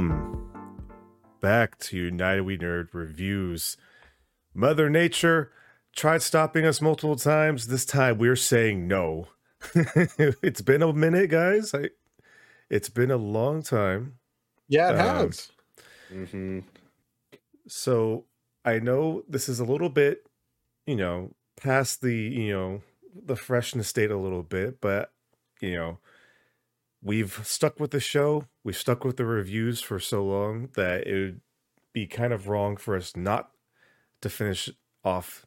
Welcome back to United We Nerd Reviews. Mother Nature tried stopping us multiple times. This time we're saying no. it's been a minute, guys. I, it's been a long time. Yeah, it Um, has. Mm-hmm. So I know this is a little bit, you know, past the, you know, the freshness state a little bit, but, you know, we've stuck with the show. We've stuck with the reviews for so long that it would be kind of wrong for us not to finish off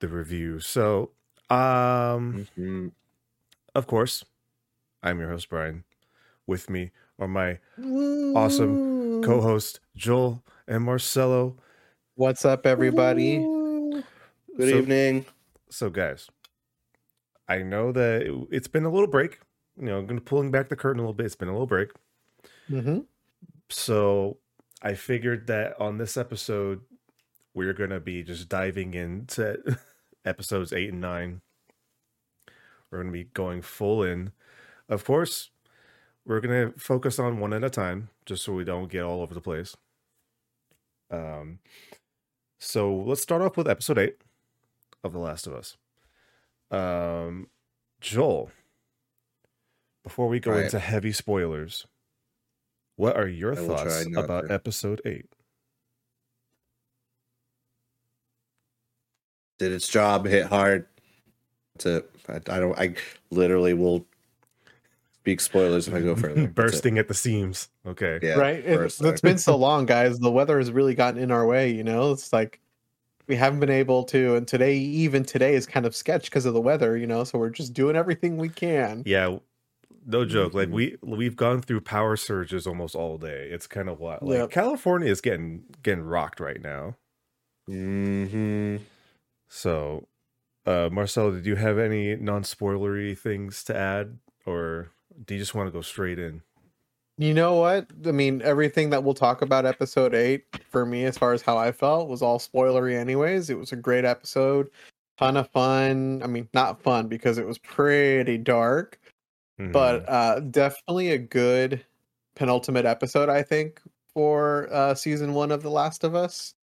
the review. So, um, Mm-hmm. of course, I'm your host, Brian. With me are my awesome co-host Joel and Marcelo. What's up, everybody? Good So- evening. So, guys, I know that it, it's been a little break. You know, I'm going to pulling back the curtain a little bit. It's been a little break. hmm So, I figured that on this episode, we're going to be just diving into episodes eight and nine. We're going to be going full in. Of course, we're going to focus on one at a time, just so we don't get all over the place. Um, so let's start off with episode eight of The Last of Us. Um, Joel, before we go Right. into heavy spoilers, what are your I thoughts about to. episode eight? Did its job, hit hard. That's it. I, I don't. I literally will speak spoilers if I go further. Bursting at the seams. Okay. Yeah, right? It, first it's time. been so long, guys. The weather has really gotten in our way. You know, it's like we haven't been able to, and today, even today, is kind of sketch because of the weather. You know, so we're just doing everything we can. Yeah. No joke. Like Mhm. we we've gone through power surges almost all day. It's kind of what like Yep. California is getting getting rocked right now. Mhm. So, uh Marcelo, did you have any non-spoilery things to add or do you just want to go straight in? You know what? I mean, everything that we'll talk about episode eight for me, as far as how I felt, was all spoilery. Anyways, it was a great episode, ton of fun. I mean, not fun because it was pretty dark. Mhm. but uh definitely a good penultimate episode i think for uh season one of the last of us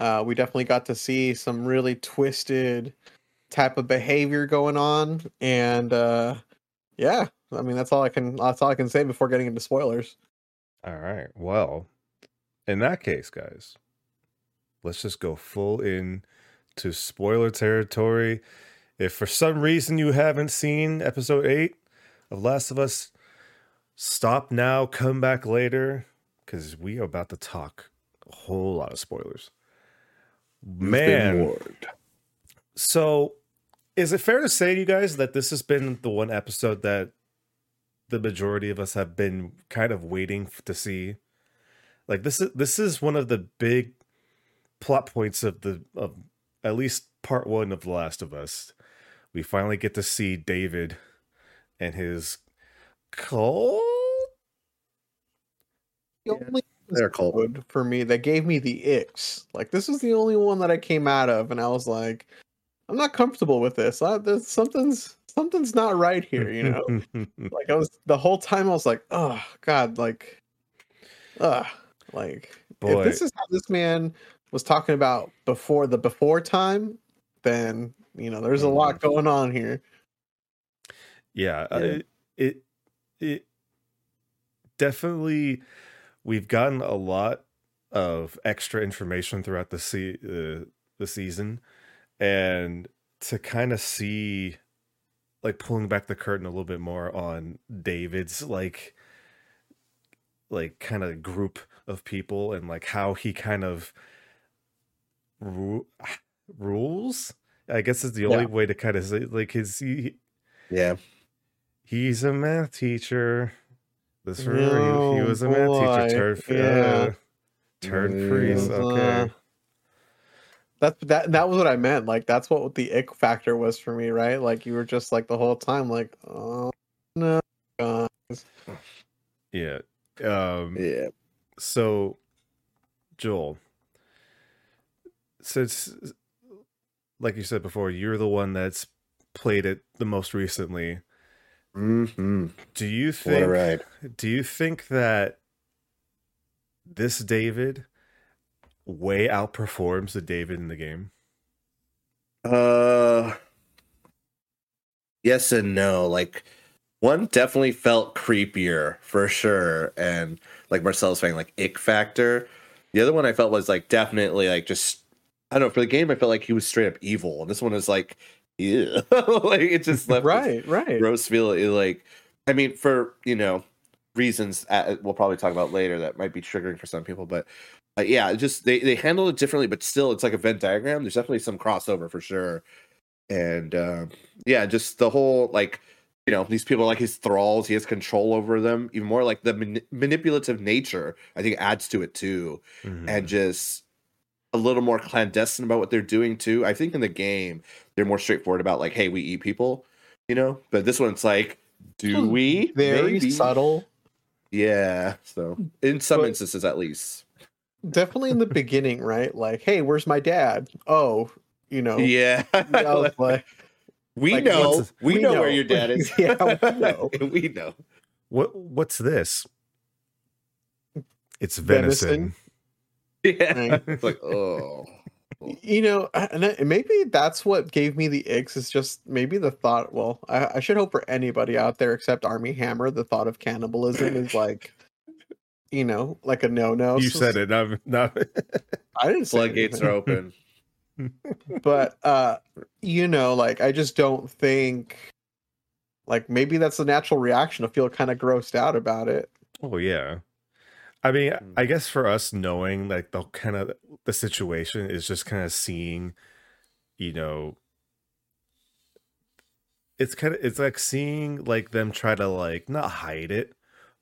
uh we definitely got to see some really twisted type of behavior going on and uh yeah i mean that's all i can that's all i can say before getting into spoilers All right. Well, in that case, guys, let's just go full in to spoiler territory. If for some reason you haven't seen episode 8 of Last of Us, stop now, come back later cuz we are about to talk a whole lot of spoilers. Man, so is it fair to say to you guys that this has been the one episode that the majority of us have been kind of waiting to see? Like this is this is one of the big plot points of the of at least part 1 of The Last of Us. We finally get to see David and his cult. the Yeah, only They're cold. episode for me that gave me the icks like this is the only one that i came out of and i was like i'm not comfortable with this I, there's something's something's not right here you know like I was the whole time I was like, oh god, like uh like Boy. if this is how this man was talking about before the before time, then you know there's a lot going on here. Yeah, uh, Yeah. it, it it definitely we've gotten a lot of extra information throughout the se- uh, the season and to kind of see like pulling back the curtain a little bit more on David's like like kind of group of people and like how he kind of ru- rules I guess is the only Yeah. way to kind of say like his he, Yeah. He's a math teacher. This he, he Oh, was a math boy. teacher. Turned Yeah. uh, turned priest. Uh, Okay. That that that was what I meant. Like that's what the ick factor was for me, right? Like you were just like the whole time, like, oh no, guys. Yeah. Um. Yeah. So, Joel, since, like you said before, you're the one that's played it the most recently. Mm-hmm. Do you think do you think that this David way outperforms the David in the game? Uh, yes and no. Like one definitely felt creepier for sure, and like Marcel's saying, like ick factor. The other one I felt was like definitely like just I don't know. For the game, I felt like he was straight up evil, and this one is like, yeah, like it just left this Right, right. gross feel. It, like, I mean, for you know reasons uh, we'll probably talk about later that might be triggering for some people, but uh, yeah, it just they they handle it differently, but still, it's like a Venn diagram. There's definitely some crossover for sure, and uh, yeah, just the whole like you know these people are like his thralls. He has control over them even more. Like the mani- manipulative nature, I think, adds to it too, Mhm. and just a little more clandestine about what they're doing too. I think in the game they're more straightforward about like, hey, we eat people, you know. But this one, it's like, do Hmm, we? Very Maybe. subtle. Yeah. So in some But- instances, at least. Definitely in the beginning, right? Like, hey, where's my dad? Oh, you know. Yeah. I was like, we like, know. We, we know, where your dad is. Yeah, we know. we know. What what's this? It's venison. Venison. Yeah. Right. It's like, oh. you know, and maybe that's what gave me the icks. Is just maybe the thought. Well, I, I should hope for anybody out there except Armie Hammer, the thought of cannibalism is like, you know, like a no no. You said it. Not, not, I didn't say Floodgates are open. but uh you know like i just don't think like maybe that's the natural reaction to feel kind of grossed out about it oh yeah. I mean, Hmm. I guess for us knowing like the kind of the situation is just kind of seeing, you know, it's kind of it's like seeing like them try to like not hide it,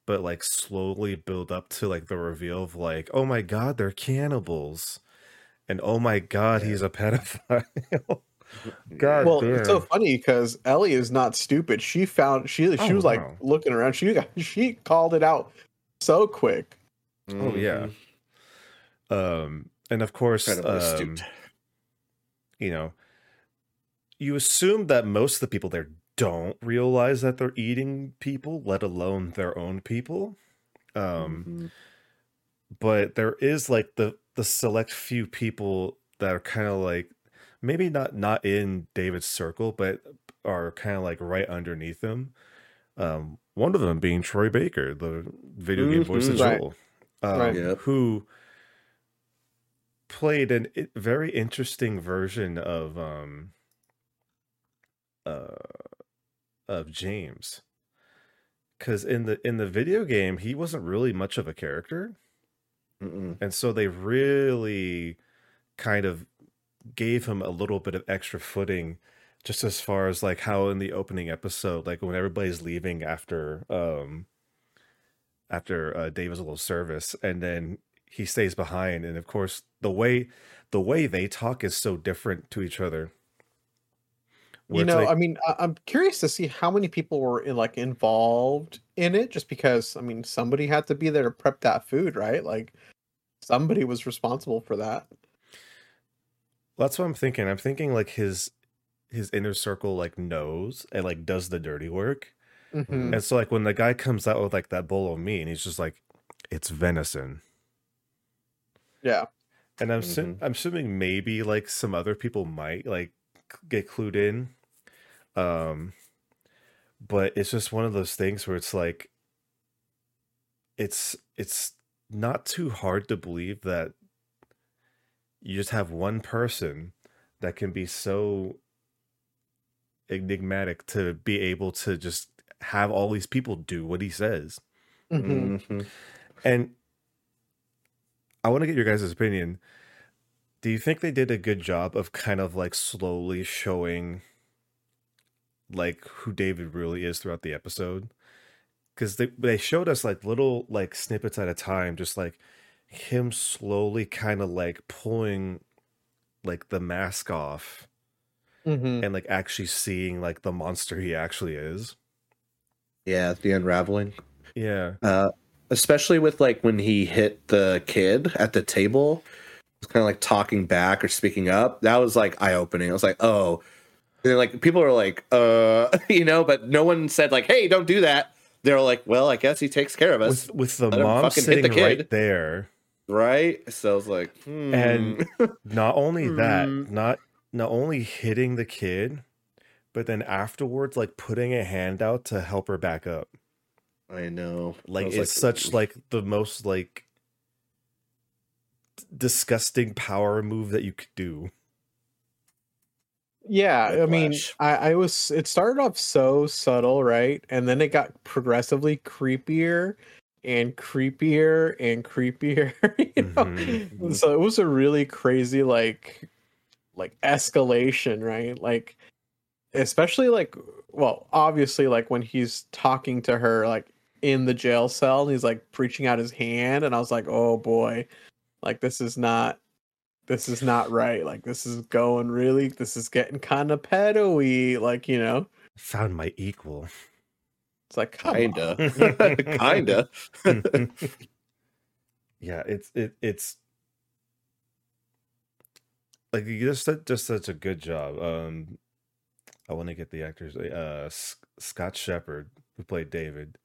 but like slowly build up to like the reveal of like, oh my god, they're cannibals, and oh my god, he's a pedophile. God well damn. it's so funny because ellie is not stupid she found she she Oh, was like wow. looking around she got she called it out so quick Oh yeah. Um and of course um, you know you assume that most of the people there don't realize that they're eating people, let alone their own people. Um Mhm. but there is like the the select few people that are kind of like maybe not not in David's circle, but are kind of like right underneath him. Um, one of them being Troy Baker, the video game voice of Mhm. Right. Joel, um, Right. Yep. who played a very interesting version of um uh of James because in the in the video game he wasn't really much of a character Mm-mm. and so they really kind of gave him a little bit of extra footing just as far as like how in the opening episode like when everybody's leaving after um after uh David's little service and then he stays behind and of course the way the way they talk is so different to each other you know like- i mean I- i'm curious to see how many people were in, like involved in it just because i mean somebody had to be there to prep that food right like somebody was responsible for that That's what I'm thinking. I'm thinking like his his inner circle like knows and like does the dirty work. Mhm. And so like when the guy comes out with like that bowl of meat and he's just like, it's venison. yeah And I'm assu- I'm assuming maybe like some other people might like get clued in. Um but it's just one of those things where it's like it's it's not too hard to believe that you just have one person that can be so enigmatic to be able to just have all these people do what he says. Mhm. Mhm. And I want to get your guys' opinion. Do you think they did a good job of kind of like slowly showing like who David really is throughout the episode? Because they they showed us like little like snippets at a time, just like him slowly kind of like pulling like the mask off Mhm. and like actually seeing like the monster he actually is. Yeah, the unraveling. Yeah. Uh, especially with like when he hit the kid at the table, was kind of like talking back or speaking up. That was like eye opening. I was like, oh, And then, like people are like, uh, you know, but no one said like, hey, don't do that. They're like, well, I guess he takes care of us, with with the Let mom hit the sitting right there. right? So I was like, hmm. And not only that, Hmm. not not only hitting the kid, but then afterwards, like putting a hand out to help her back up. I know, Like was it's such like the most like disgusting power move that you could do. Yeah, I mean, I, I was. It started off so subtle, right, and then it got progressively creepier and creepier and creepier. You know? Mhm. So it was a really crazy, like, like escalation, right? Like, especially like, well, obviously, like when he's talking to her, like in the jail cell, and he's like preaching out his hand, and I was like, oh boy, like this is not this is not right. Like this is going really this is getting kind of pedo-y, like, you know. Found my equal. It's like kinda, kinda. yeah, it's it it's like you just did just such a good job. Um, I want to get the actors. Uh, S- Scott Shepherd, who played David,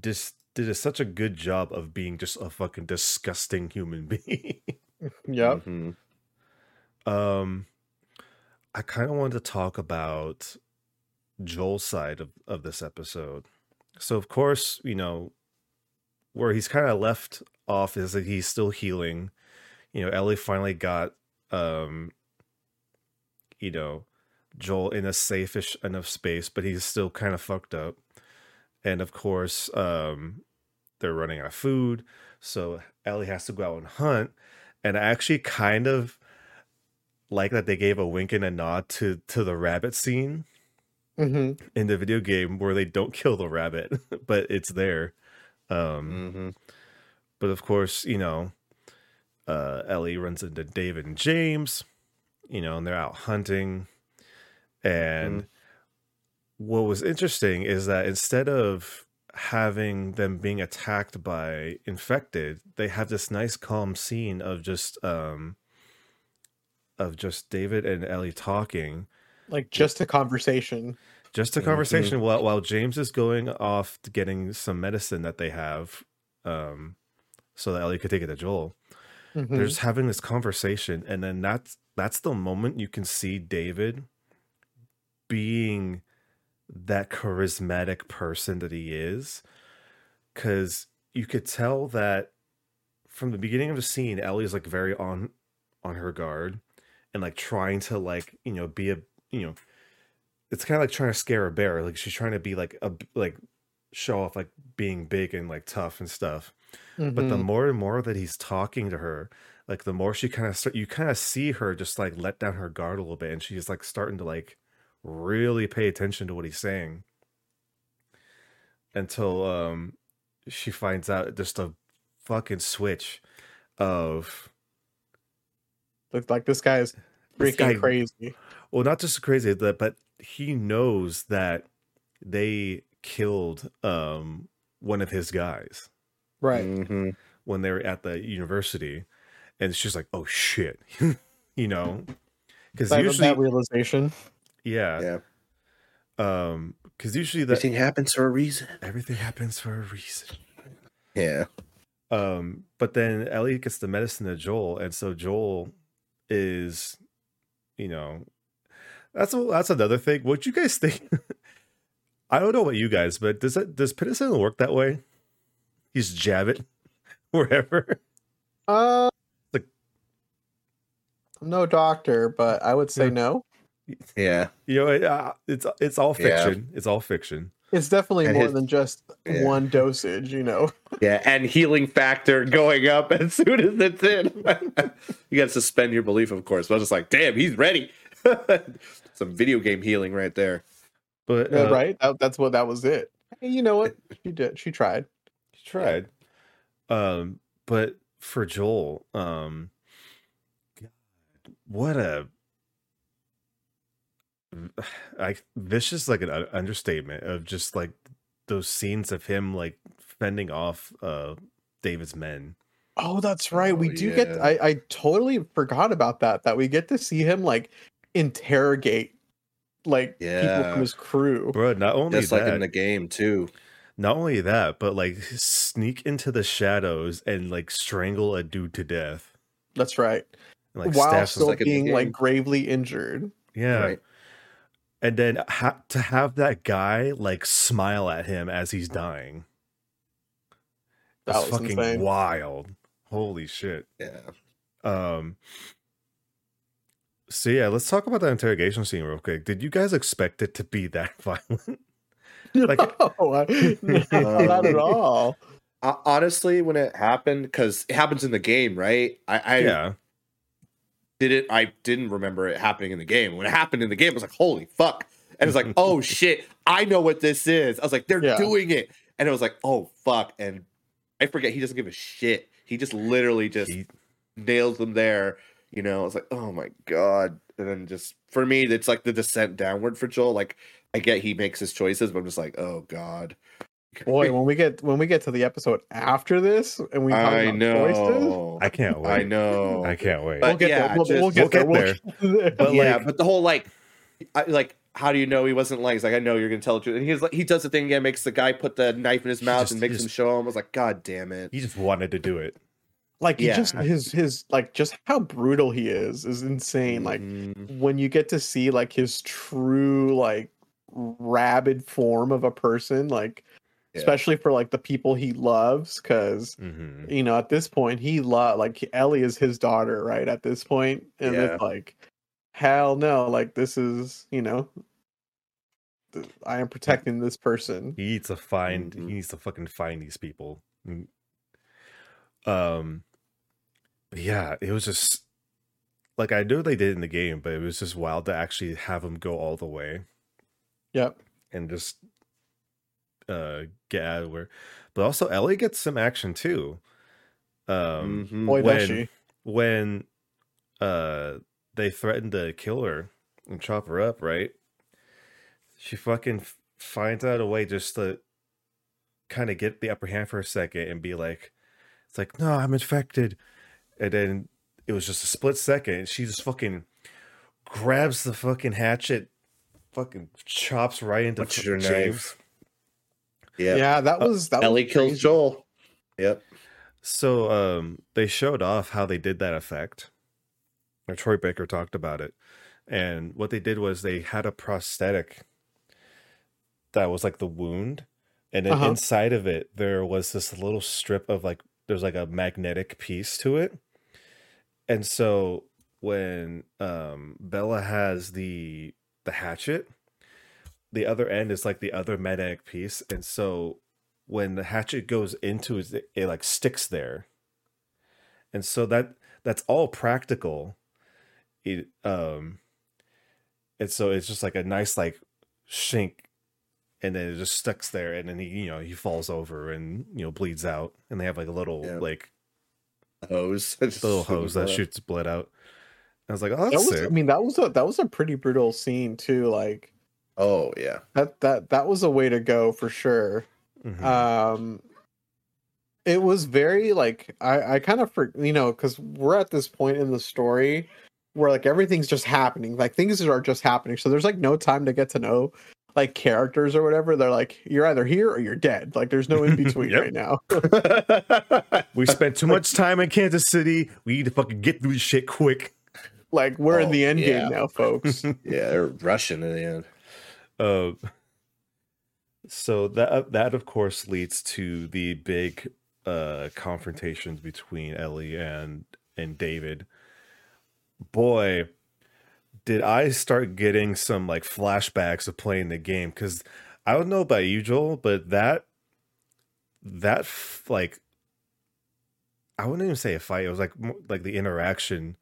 just did a, such a good job of being just a fucking disgusting human being. Yep. Mhm. um, I kind of wanted to talk about Joel's side of, of this episode. So, of course, you know, where he's kind of left off is that he's still healing. You know, Ellie finally got, um, you know, Joel in a safe-ish enough space, but he's still kind of fucked up. And of course, um, they're running out of food, so Ellie has to go out and hunt. And I actually kind of like that they gave a wink and a nod to to the rabbit scene hmm in the video game where they don't kill the rabbit, but it's there. Um, Mhm. but of course, you know, uh, Ellie runs into David and James, you know, and they're out hunting. And what was interesting is that instead of having them being attacked by infected, they have this nice calm scene of just um of just David and Ellie talking Like just a conversation. just a Mhm. conversation while while James is going off to getting some medicine that they have, um, so that Ellie could take it to Joel. Mhm. They're just having this conversation, and then that's that's the moment you can see David being that charismatic person that he is, because you could tell that from the beginning of the scene, Ellie is like very on on her guard and like trying to like you know be a you know it's kind of like trying to scare a bear like she's trying to be like a like show off like being big and like tough and stuff but the Mhm. more and more that he's talking to her like the more she kind of start you kind of see her just like let down her guard a little bit and she's like starting to like really pay attention to what he's saying until um she finds out just a fucking switch of Looks like this guy is freaking guy- crazy. well not just crazy that but he knows that they killed um one of his guys Right. Mhm. when they were at the university and it's just like oh shit you know because That, usually that realization. Yeah. yeah um because usually that Everything happens for a reason. everything happens for a reason Yeah. um but then ellie gets the medicine to joel and so joel is you know that's a, that's another thing what you guys think i don't know about you guys but does that does penicillin work that way He's just jab it wherever Uh, Like- I'm no doctor, but I would say Yeah. no. Yeah. you know it, uh, it's it's all Yeah. fiction it's all fiction It's definitely And more his- than just Yeah. one dosage, you know. Yeah. And healing factor going up as soon as it's in. you got to suspend your belief, of course. But I was just like, damn, he's ready. Some video game healing right there. but Yeah, uh, right? That, that's what that was it. Hey, you know what? She did. She tried. She tried. Um, but for Joel, um, what a I this is like an understatement of just like those scenes of him like fending off uh David's men. Oh, that's right. we Oh, do get. I I totally forgot about that. That we get to see him like interrogate like people Yeah. from his crew. bro. Not only Just that, like in the game too. not only that, but like sneak into the shadows and like strangle a dude to death. That's right. And, like While still like being like gravely injured. Yeah. Right. And then ha- to have that guy like smile at him as he's dying. That That's was fucking insane. wild. Holy shit. Yeah. Um so yeah, let's talk about that interrogation scene real quick. Did you guys expect it to be that violent? Like- no, I- no, not at all. Ho- Honestly, when it happened, because it happens in the game, right? I, I yeah. Didn't I didn't remember it happening in the game. When it happened in the game, I was like, holy fuck. And it's like, oh shit, I know what this is. I was like, they're Yeah. doing it. And it was like, oh fuck. And I forget he doesn't give a shit. He just literally just He- nails them there. You know, I was like, oh my god. And then just for me, it's like the descent downward for Joel. Like I get he makes his choices, but I'm just like, oh god. Boy, when we get when we get to the episode after this and we talk I about choices, know. I can't wait. I know. I can't wait. But we'll get yeah, there. We'll, just- we'll get we'll there. get there. there. But, yeah, like- but the whole like, I, like, how do you know he wasn't lying? He's like, I know you're gonna tell the truth, and he's like, he does the thing again, makes the guy put the knife in his mouth just- and makes he him show him. I was like, God damn it! he just wanted to do it. like he Yeah. just his his like just how brutal he is is insane. Like Mhm. when you get to see like his true like rabid form of a person, like Yeah. especially for like the people he loves, because hmm you know at this point he love like Ellie is his daughter, right? At this point, and Yeah. it's like hell no, like this is you know. th- I am protecting this person. He needs to find. Mhm. He needs to fucking find these people. Mm. Um, yeah, it was just like I knew they did in the game, but it was just wild to actually have him go all the way Yep. and just uh get where. But also, Ellie gets some action too. Um, Mhm. Boy, does when- she. when uh they threatened to kill her and chop her up, right? She fucking f- finds out a way just to kind of get the upper hand for a second and be like, "It's like, no, I'm infected," and then it was just a split second. And she just fucking grabs the fucking hatchet, fucking chops right into James. knife. Yeah. Yeah, that was that. Ellie was kills crazy. Joel. Yep. So um they showed off how they did that effect. Or Troy Baker talked about it. And what they did was they had a prosthetic that was like the wound. And then Uh-huh. inside of it there was this little strip of like there's like a magnetic piece to it. And so when um Bella has the the hatchet, the other end is like the other magnetic piece. And so when the hatchet goes into it, it, it like sticks there. And so that that's all practical. It um and so it's just like a nice like shink and then it just sticks there and then he you know he falls over and you know bleeds out and they have like a little Yeah. like Hose. Little hose that blood. shoots blood out. I was like, oh, That that's was, I mean, that was a that was a pretty brutal scene too. Like Oh yeah. that that that was a way to go for sure. Mhm. Um, it was very like I I kind of for you know because we're at this point in the story where like everything's just happening, like things are just happening. So there's like no time to get to know like characters or whatever. They're like you're either here or you're dead. Like there's no in between right now. we spent too much time in Kansas City. We need to fucking get through this shit quick. like we're in Oh, the end yeah. game now, folks. yeah, they're rushing in the end. Uh, so that that of course leads to the big uh confrontations between Ellie and and David. Boy, did I start getting some like flashbacks of playing the game because I don't know about you, Joel, but that that like I wouldn't even say a fight. It was like like the interaction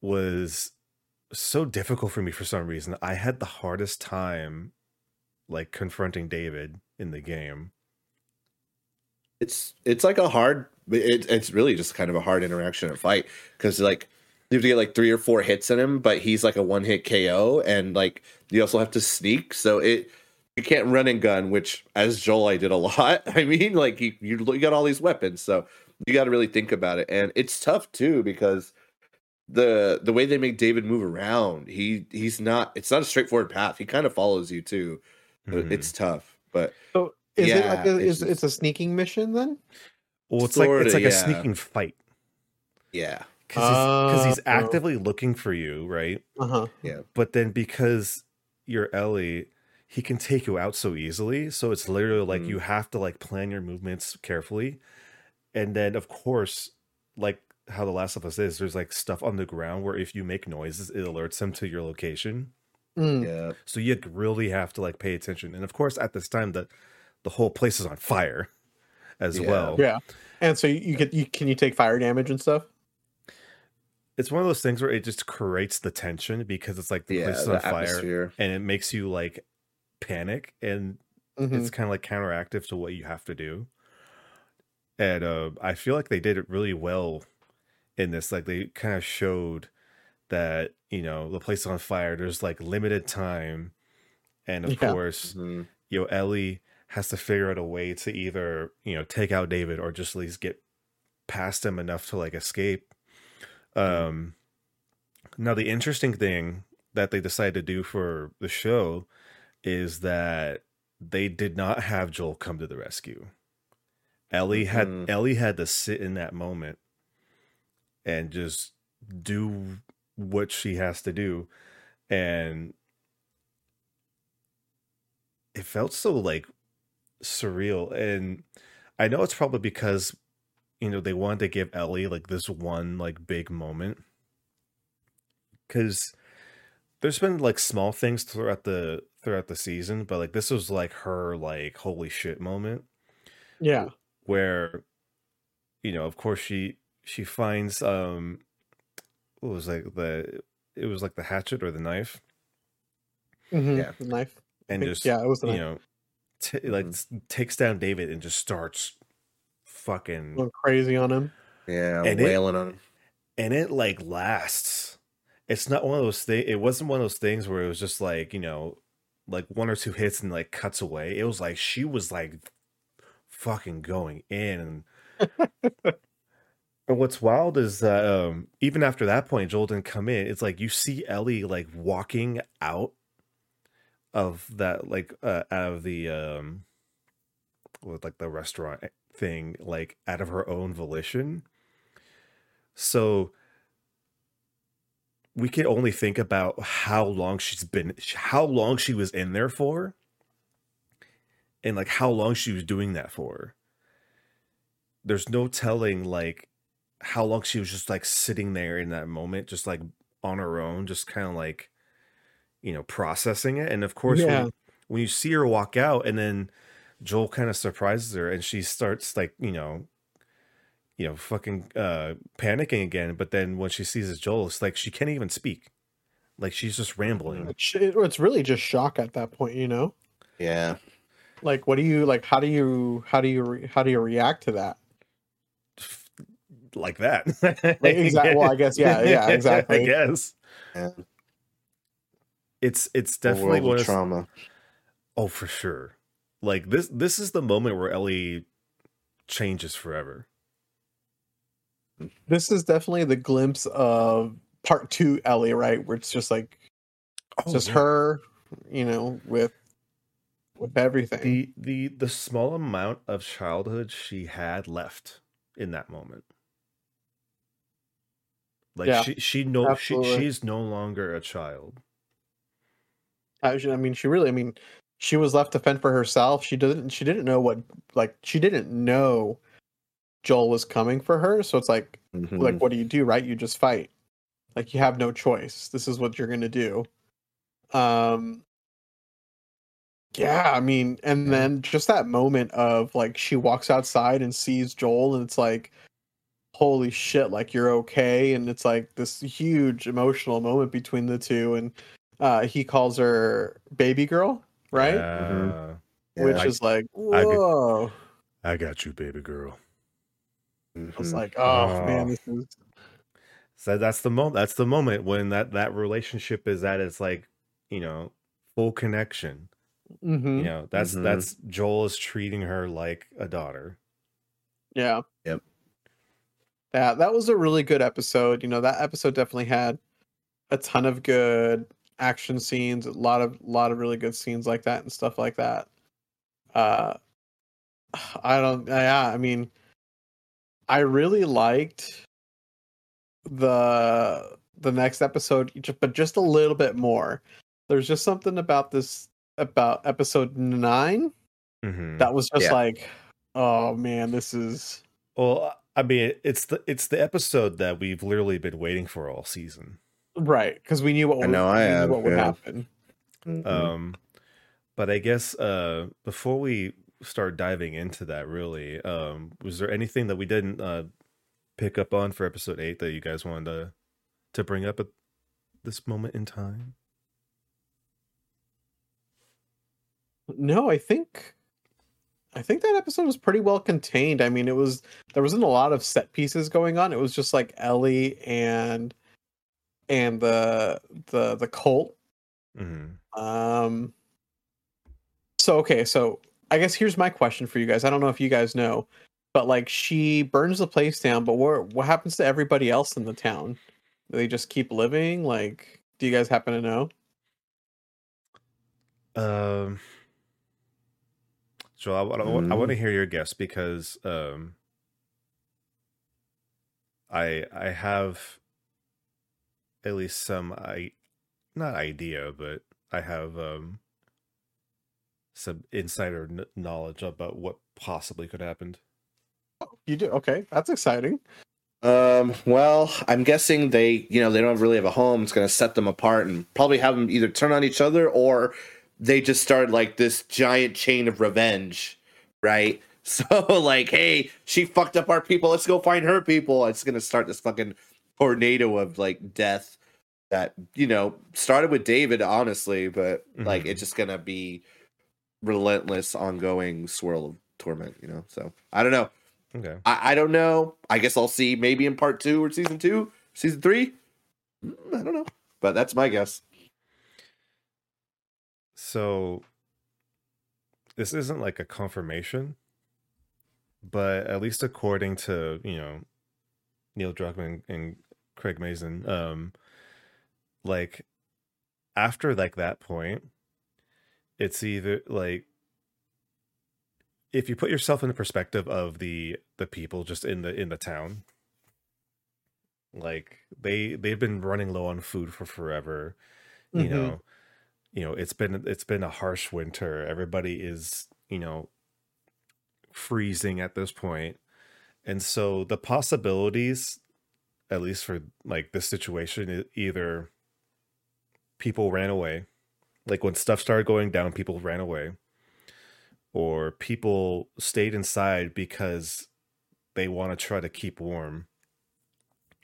was so difficult for me for some reason. I had the hardest time like confronting David in the game. It's it's like a hard. It, it's really just kind of a hard interaction and fight because like you have to get like three or four hits in him, but he's like a one hit KO, and like you also have to sneak. So it you can't run and gun, which as Joel I did a lot. I mean, like you you, you got all these weapons, so you got to really think about it, and it's tough too because the the way they make David move around, he he's not. It's not a straightforward path. He kind of follows you too. Mhm. It's tough, but So is it like a, it's is it's a sneaking mission then? well, it's like it's sorta, like a sneaking fight yeah, because he's, Oh. actively looking for you, right? Uh huh. Yeah. But then because you're Ellie, he can take you out so easily. So it's literally like Mhm. you have to like plan your movements carefully. And then of course, like how the last of us is, there's like stuff on the ground where if you make noises, it alerts them to your location. Mm. yeah. So you really have to like pay attention. And of course, at this time, the the whole place is on fire as Yeah. well. Yeah. And so you, you get you can you take fire damage and stuff? It's one of those things where it just creates the tension because it's like the Yeah, place is on fire atmosphere. and it makes you like panic and Mhm. it's kind of like counteractive to what you have to do. And uh, I feel like they did it really well in this. Like they kind of showed that you know the place is on fire. There's like limited time, and of Yeah. course, Mhm. you know Ellie has to figure out a way to either you know take out David or just at least get past him enough to like escape. Um, now the interesting thing that they decided to do for the show is that they did not have Joel come to the rescue. Ellie had Mhm. Ellie had to sit in that moment and just do what she has to do and it felt so like surreal and I know it's probably because you know they wanted to give Ellie like this one like big moment cuz there's been like small things throughout the throughout the season but like this was like her like holy shit moment Yeah. where you know of course she she finds um what was like the it was like the hatchet or the knife Mhm. Yeah. The knife. And think- just yeah, it was the you knife. know t- like Mhm. takes down David and just starts fucking Going crazy on him. Yeah, And it- wailing on him. and it like lasts. It's not one of those things. It wasn't one of those things where it was just like you know, like one or two hits and like cuts away. It was like she was like fucking going in. and what's wild is that um, even after that point, Joel didn't come in. It's like you see Ellie like walking out of that like uh, out of the um, with like the restaurant thing like out of her own volition. So we can only think about how long she's been how long she was in there for and like how long she was doing that for. There's no telling like how long she was just like sitting there in that moment just like on her own just kind of like you know processing it and of course Yeah. when, when you see her walk out and then Joel kind of surprises her and she starts like, you know, you know, fucking uh panicking again. But then when she sees it's Joel, it's like she can't even speak. Like she's just rambling. It's, it's really just shock at that point, you know? Yeah. Like what do you like how do you how do you re, how do you react to that? Like that. Like, exact- well, I guess, yeah, yeah, exactly. I guess. yeah. It's it's definitely one of trauma. Oh, for sure. Like this this is the moment where Ellie changes forever. This is definitely the glimpse of part 2 Ellie, right? Where it's just like Oh, just yeah. her, you know, with with everything. the the the small amount of childhood she had left in that moment like Yeah, she she no she, she's no longer a child I I mean, she really. I mean, she was left to fend for herself. She didn't. She didn't know what. Like, she didn't know Joel was coming for her. So it's like, Mhm. like, what do you do? Right? You just fight. Like, you have no choice. This is what you're gonna do. Um. Yeah, I mean, and then just that moment of like she walks outside and sees Joel, and it's like, holy shit, like you're okay, and it's like this huge emotional moment between the two, and uh, he calls her baby girl, right? Yeah. Which Yeah. is like, I could- whoa! i got you baby girl I was Mhm. like, oh man, Oh. this is so that's the moment that's the moment when that that relationship is at its like you know full connection hmm you know that's Mhm. that's joel is treating her like a daughter yeah. Yeah, that was a really good episode. You know, that episode definitely had a ton of good action scenes, a lot of lot of really good scenes like that and stuff like that. Uh I don't yeah, I mean I really liked the the next episode but just a little bit more. There's just something about this about episode 9 Mhm. that was just Yeah. like oh man, this is Well, I mean, it's the it's the episode that we've literally been waiting for all season. right because we knew what I would- know I we knew have, what would yeah. happen. Mm-hmm. Um, but I guess uh, before we start diving into that, really, um, was there anything that we didn't uh, pick up on for episode eight that you guys wanted to to bring up at this moment in time? No, I think I think that episode was pretty well contained. I mean, it was there wasn't a lot of set pieces going on. It was just like Ellie and and the the the cult. hmm Um so okay, so I guess here's my question for you guys. I don't know if you guys know, but like she burns the place down, but what what happens to everybody else in the town? Do they just keep living? Like, do you guys happen to know? Um, so I, want I want to hear your guess because um, I I have at least some I not idea, but I have um some insider kn- knowledge about what possibly could happen. You do? Okay, that's exciting. Um, well, I'm guessing they, you know, they don't really have a home. It's going to set them apart and probably have them either turn on each other or they just started like this giant chain of revenge, right? So, like, hey, she fucked up our people. Let's go find her people. It's going to start this fucking tornado of like death that, you know, started with David, honestly, but like Mhm. it's just going to be relentless, ongoing swirl of torment, you know? So, I don't know. Okay. I, I don't know. I guess I'll see maybe in part two or season two, season three. Mm, I don't know, but that's my guess. So this isn't like a confirmation, but at least according to, you know, Neil Druckmann and Craig Mazin, um like after like that point, it's either like if you put yourself in the perspective of the the people just in the in the town like they they've been running low on food for forever you Mhm. know you know it's been it's been a harsh winter. Everybody is you know freezing at this point. And so the possibilities at least for like this situation either people ran away like when stuff started going down people ran away or people stayed inside because they want to try to keep warm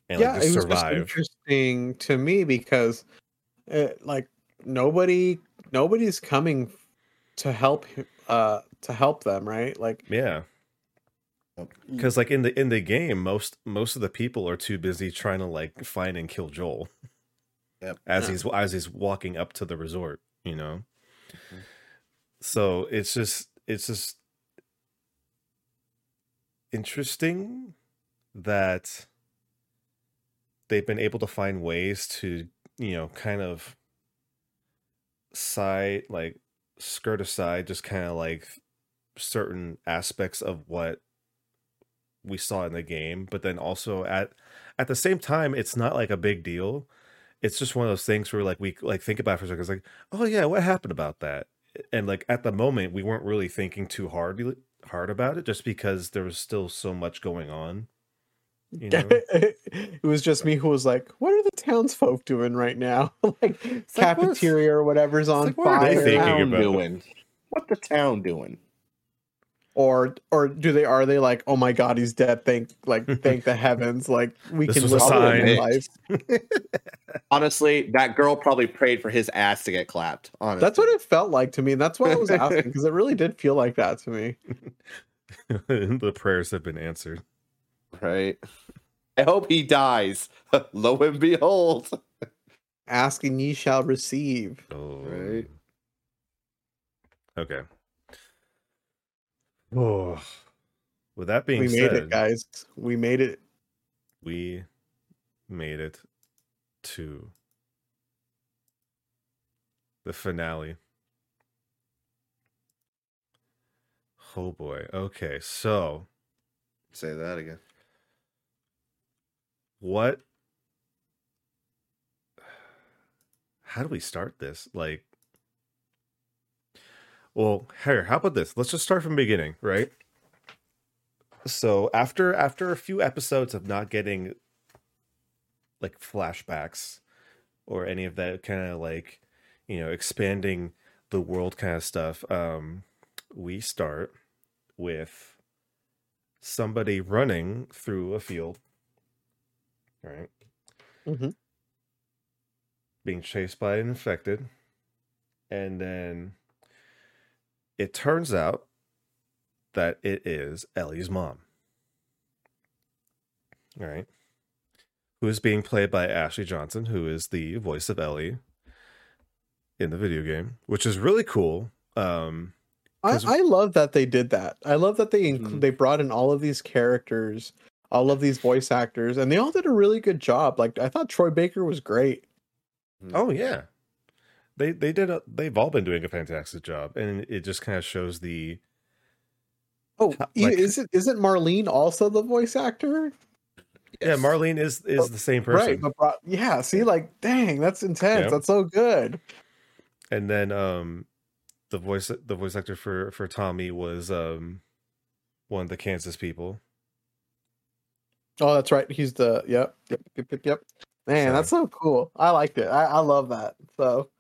and yeah, like it was just interesting to me because, uh like, nobody, nobody's coming to help, uh, to help them, right? Like, yeah because like in the in the game most most of the people are too busy trying to like find and kill joel Yep. as Yeah. he's as he's walking up to the resort you know Mhm. so it's just it's just interesting that they've been able to find ways to you know kind of side like skirt aside just kind of like certain aspects of what we saw in the game but then also at at the same time it's not like a big deal. It's just one of those things where like we like think about for a second it's like oh yeah what happened about that? And like at the moment we weren't really thinking too hard hard about it just because there was still so much going on you know it was just me who was like, "What are the townsfolk doing right now? like, like, what's- cafeteria or whatever's on like, what are they fire, thinking about? doing? What the town doing? or or do they are they like, oh my god, he's dead? Thank like thank the heavens, like we This can was a live sign. our. Honestly, that girl probably prayed for his ass to get clapped. Honestly, That's what it felt like to me. And that's why I was asking because it really did feel like that to me. the prayers have been answered right. I hope he dies. Lo and behold. Ask and ye shall receive. Oh. Right. Okay. Oh. With that being we made said, it, guys. We made it. we made it to the finale. Oh boy. Okay, so Say that again. What how do we start this? Like well here how about this? Let's just start from beginning right? So after after a few episodes of not getting like flashbacks or any of that kind of like you know expanding the world kind of stuff um we start with somebody running through a field right Mhm. being chased by an infected and then it turns out that it is Ellie's mom all right who is being played by Ashley Johnson who is the voice of Ellie in the video game which is really cool um I, I love that they did that. I love that they inc- Mhm. they brought in all of these characters, all of these voice actors, and they all did a really good job. Like I thought Troy Baker was great. Oh yeah, they they did. A, they've all been doing a fantastic job, and it just kind of shows the. Oh, How- like- is it isn't Marlene also the voice actor? Yeah, Marlene is is Oh, the same person, Right, but bro- yeah, see, like, dang, that's intense. Yeah. That's so good. and then um, the voice the voice actor for for Tommy was um, one of the Kansas people. Oh, that's right. He's the yep, yep, yep, yep. yep. Man, So- that's so cool. I liked it. I, I love that. So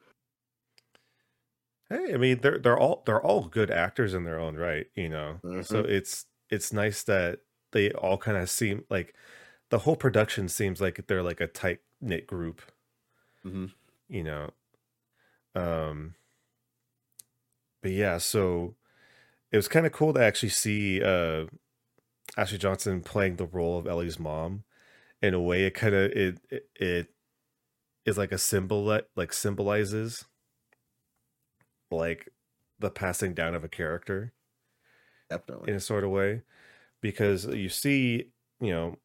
Hey, I mean they're they're all they're all good actors in their own right, you know. So Mhm. it's it's nice that they all kind of seem like the whole production seems like they're like a tight knit group. Mhm. you know um but yeah so it was kind of cool to actually see uh ashley johnson playing the role of ellie's mom in a way it kind of it, it it is like a symbol that like symbolizes like the passing down of a character Definitely. in a sort of way because you see, you know,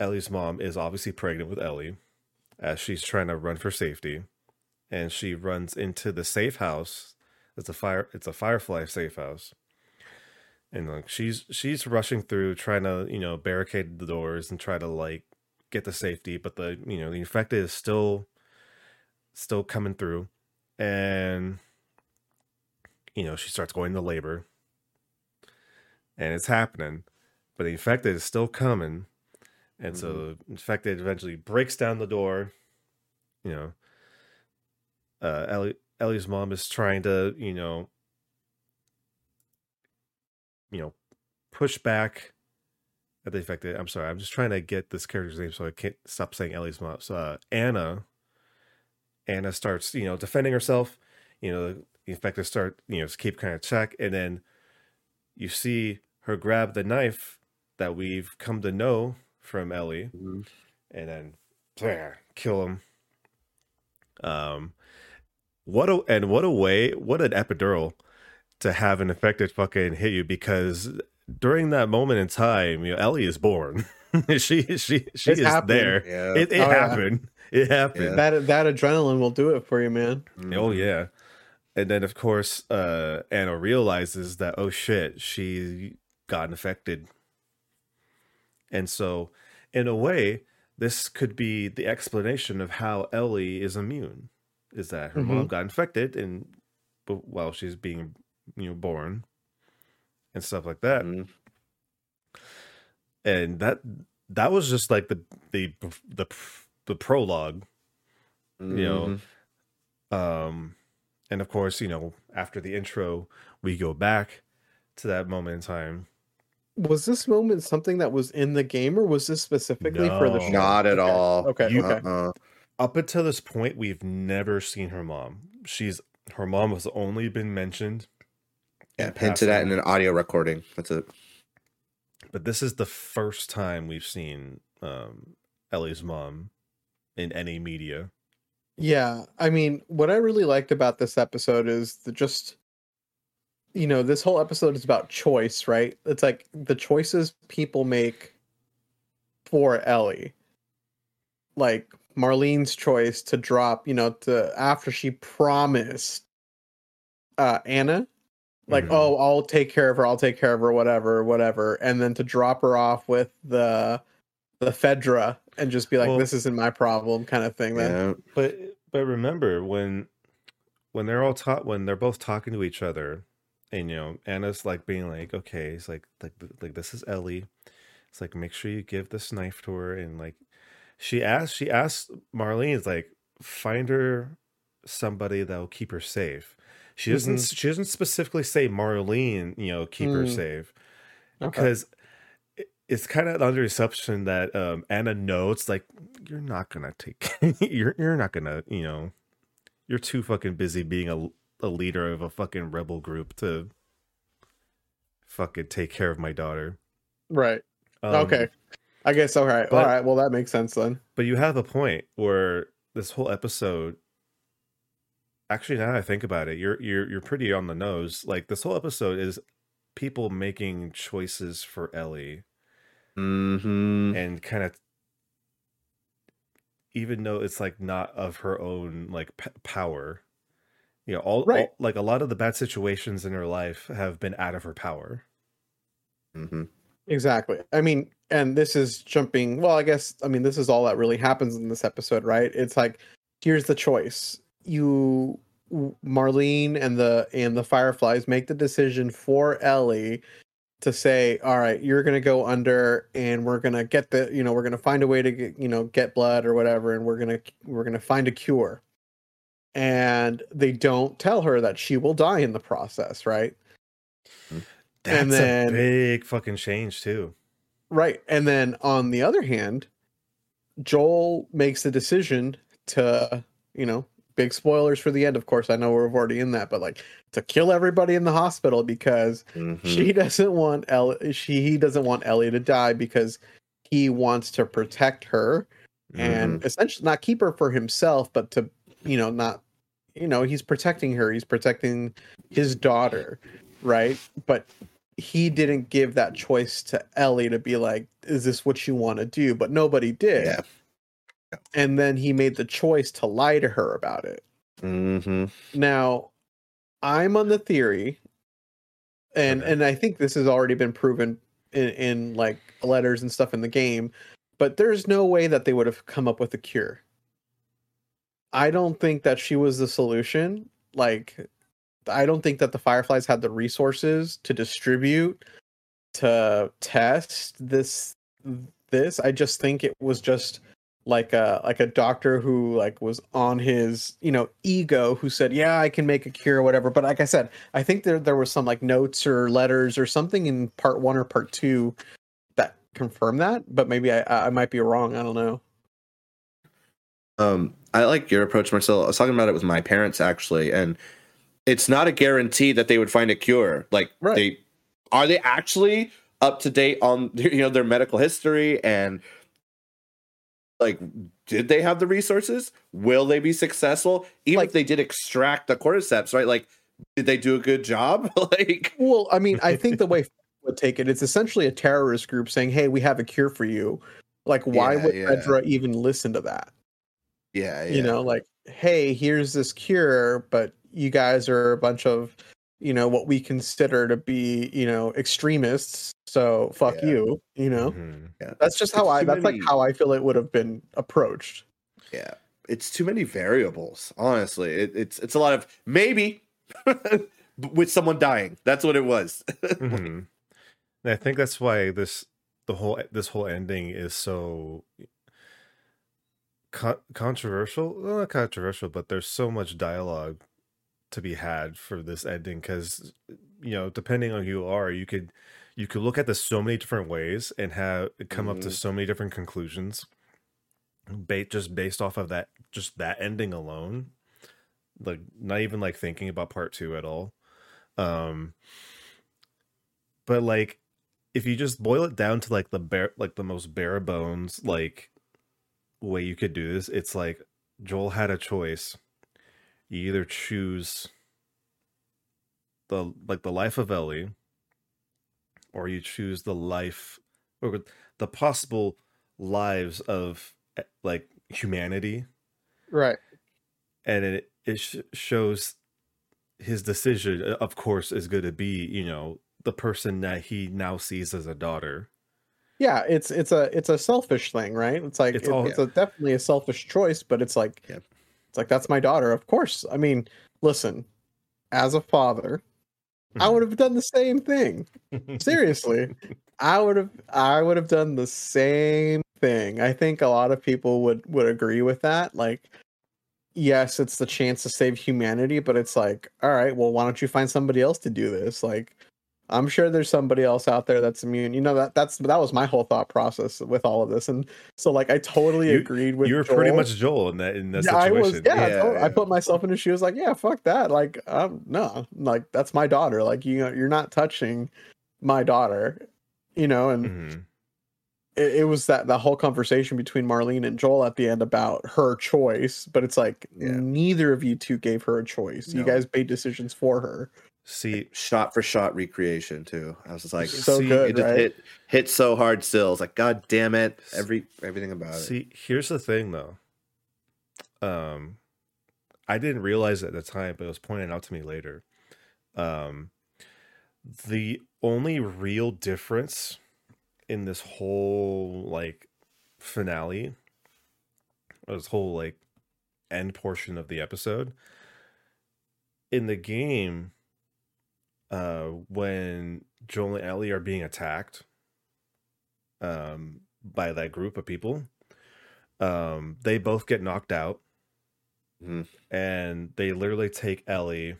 Ellie's mom is obviously pregnant with Ellie as she's trying to run for safety and she runs into the safe house. It's a fire it's a Firefly safe house. And like she's she's rushing through trying to, you know, barricade the doors and try to like get the safety, but the, you know, the infected is still still coming through and you know, she starts going to labor and it's happening, but the infected is still coming. And so the infected eventually breaks down the door. You know, uh, Ellie, Ellie's mom is trying to, you know, you know, push back at the infected. I'm sorry, I'm just trying to get this character's name so I can't stop saying Ellie's mom. So uh, Anna, Anna starts, you know, defending herself. You know, the infected start, you know, keep kind of check, and then you see her grab the knife that we've come to know from Ellie Mhm. and then blah, kill him. Um what a and what a way, what an epidural to have an infected fucking hit you because during that moment in time, you know, Ellie is born. she she she It's is happening. there. Yeah. It, it Oh, yeah. happened. It happened. Yeah. that that adrenaline will do it for you, man. Oh yeah. And then of course uh Anna realizes that oh shit, she got infected. And so in a way, this could be the explanation of how Ellie is immune. Is that her mom got infected and but while she's being you know born and stuff like that. Mhm. And that that was just like the the the the prologue you know Mhm. um and of course you know after the intro we go back to that moment in time Was this moment something that was in the game, or was this specifically for the show? Not at Okay, all. Okay, You- okay. Uh-uh. up until this point we've never seen her mom she's her mom has only been mentioned Yeah, in hinted at in an audio recording. That's it. but this is the first time we've seen um ellie's mom in any media Yeah, I mean, what I really liked about this episode is the just you know, this whole episode is about choice, right? It's like the choices people make for Ellie. Like Marlene's choice to drop, you know, to after she promised uh Anna, like, Mhm. oh, I'll take care of her, I'll take care of her, whatever, whatever, and then to drop her off with the the Fedra and just be like, Well- this isn't my problem, kind of thing. Then Yeah. But but remember when when they're all taught when they're both talking to each other, and you know Anna's like being like, okay, it's like like like this is Ellie. It's like make sure you give this knife to her, and like she asked she asked Marlene, it's like find her somebody that'll keep her safe. She doesn't she doesn't specifically say Marlene, you know, keep her Mm. safe because it- it's kind of under assumption that um Anna knows like you're not gonna take you're you're not gonna you know you're too fucking busy being a a leader of a fucking rebel group to fucking take care of my daughter. right. Um, okay. I guess all right. but- all right. Well, that makes sense then. but you have a point where this whole episode actually now that I think about it, you're you're you're pretty on the nose. Like this whole episode is people making choices for Ellie. Mm-hmm. and kind of even though it's like not of her own like p- power you know all, Right. all like a lot of the bad situations in her life have been out of her power Mm-hmm. Exactly. I mean, and this is jumping. Well, I guess. I mean, this is all that really happens in this episode, right? It's like, here's the choice. You, Marlene, and the and the Fireflies make the decision for Ellie to say, all right, you're gonna go under, and we're gonna get the, you know, we're gonna find a way to get, you know, get blood or whatever, and we're gonna we're gonna find a cure. And they don't tell her that she will die in the process, right? Mm. that's And then- a big fucking change too Right. And then on the other hand, Joel makes the decision to, you know, big spoilers for the end, of course. I know we're already in that, but like to kill everybody in the hospital because Mm-hmm. she doesn't want Ellie she he doesn't want Ellie to die because he wants to protect her and essentially not keep her for himself, but to, you know, not you know, he's protecting her, he's protecting his daughter, right? But he didn't give that choice to Ellie to be like, is this what you want to do? But nobody did. Yeah. And then he made the choice to lie to her about it. Mm-hmm. Now, I'm on the theory, and Okay. and I think this has already been proven in, in like letters and stuff in the game, but there's no way that they would have come up with a cure. I don't think that she was the solution. Like, I don't think that the Fireflies had the resources to distribute, to test this. This I just think it was just like a like a doctor who like was on his you know ego who said yeah i can make a cure or whatever but like i said i think there there was some like notes or letters or something in part one or part two that confirm that but maybe i i might be wrong i don't know Um, I like your approach, Marcel. I was talking about it with my parents actually, and it's not a guarantee that they would find a cure. Like Right. they are they actually up to date on you know their medical history and like did they have the resources? Will they be successful? Even Like- if they did extract the cordyceps, right? Like did they do a good job? like well i mean i think the way would take it it's essentially a terrorist group saying hey we have a cure for you like why Yeah, would yeah. Fedra even listen to that yeah, you know like hey here's this cure but you guys are a bunch of you know what we consider to be you know extremists so fuck Yeah. you you know Mhm. that's just how It's i too that's like how i feel it would have been approached Yeah, it's too many variables. Honestly, it, it's it's a lot of maybe with someone dying. That's what it was. Mhm. And I think that's why this the whole this whole ending is so con- controversial. Well, not controversial, but there's so much dialogue to be had for this ending because you know, depending on who you are, you could you could look at this so many different ways and have come up to Mhm. so many different conclusions, just based off of that just that ending alone. Like not even like thinking about part two at all. Um, but like if you just boil it down to like the bare like the most bare bones like way you could do this it's like joel had a choice you either choose the like the life of ellie or you choose the life or the possible lives of eh, like humanity Right. and it it sh- shows his decision uh, of course is going to be you know the person that he now sees as a daughter Yeah, it's it's a it's a selfish thing, right? It's like It's it's, all- it's a definitely a selfish choice, but it's like Yeah. It's like that's my daughter. Of course. I mean, listen, as a father, I would mm-hmm. have done the same thing. Seriously. I would have I would have done the same thing. I think a lot of people would would agree with that. Like yes, it's the chance to save humanity, but it's like, all right, well, why don't you find somebody else to do this? Like I'm sure there's somebody else out there that's immune. You know that that's that was my whole thought process with all of this. And so like I totally You- agreed with you were pretty much Joel in that in that Yeah, I situation. was yeah, Yeah, totally. I put myself in his shoes like, yeah, fuck that. Like, um, no, like that's my daughter. Like, you know, you're not touching my daughter, you know, and Mhm. it, it was that the whole conversation between Marlene and Joel at the end about her choice, but it's like Yeah. neither of you two gave her a choice. You guys made decisions for her. See, shot for shot recreation too. I was just like, So see, good, it just right? hit hit so hard. Still, it's like, God damn it! Every everything about it. See, here's the thing though. Um I didn't realize it at the time, but it was pointed out to me later. Um the only real difference in this whole like finale this whole like end portion of the episode in the game uh when Joel and Ellie are being attacked um by that group of people um they both get knocked out Mhm. and they literally take Ellie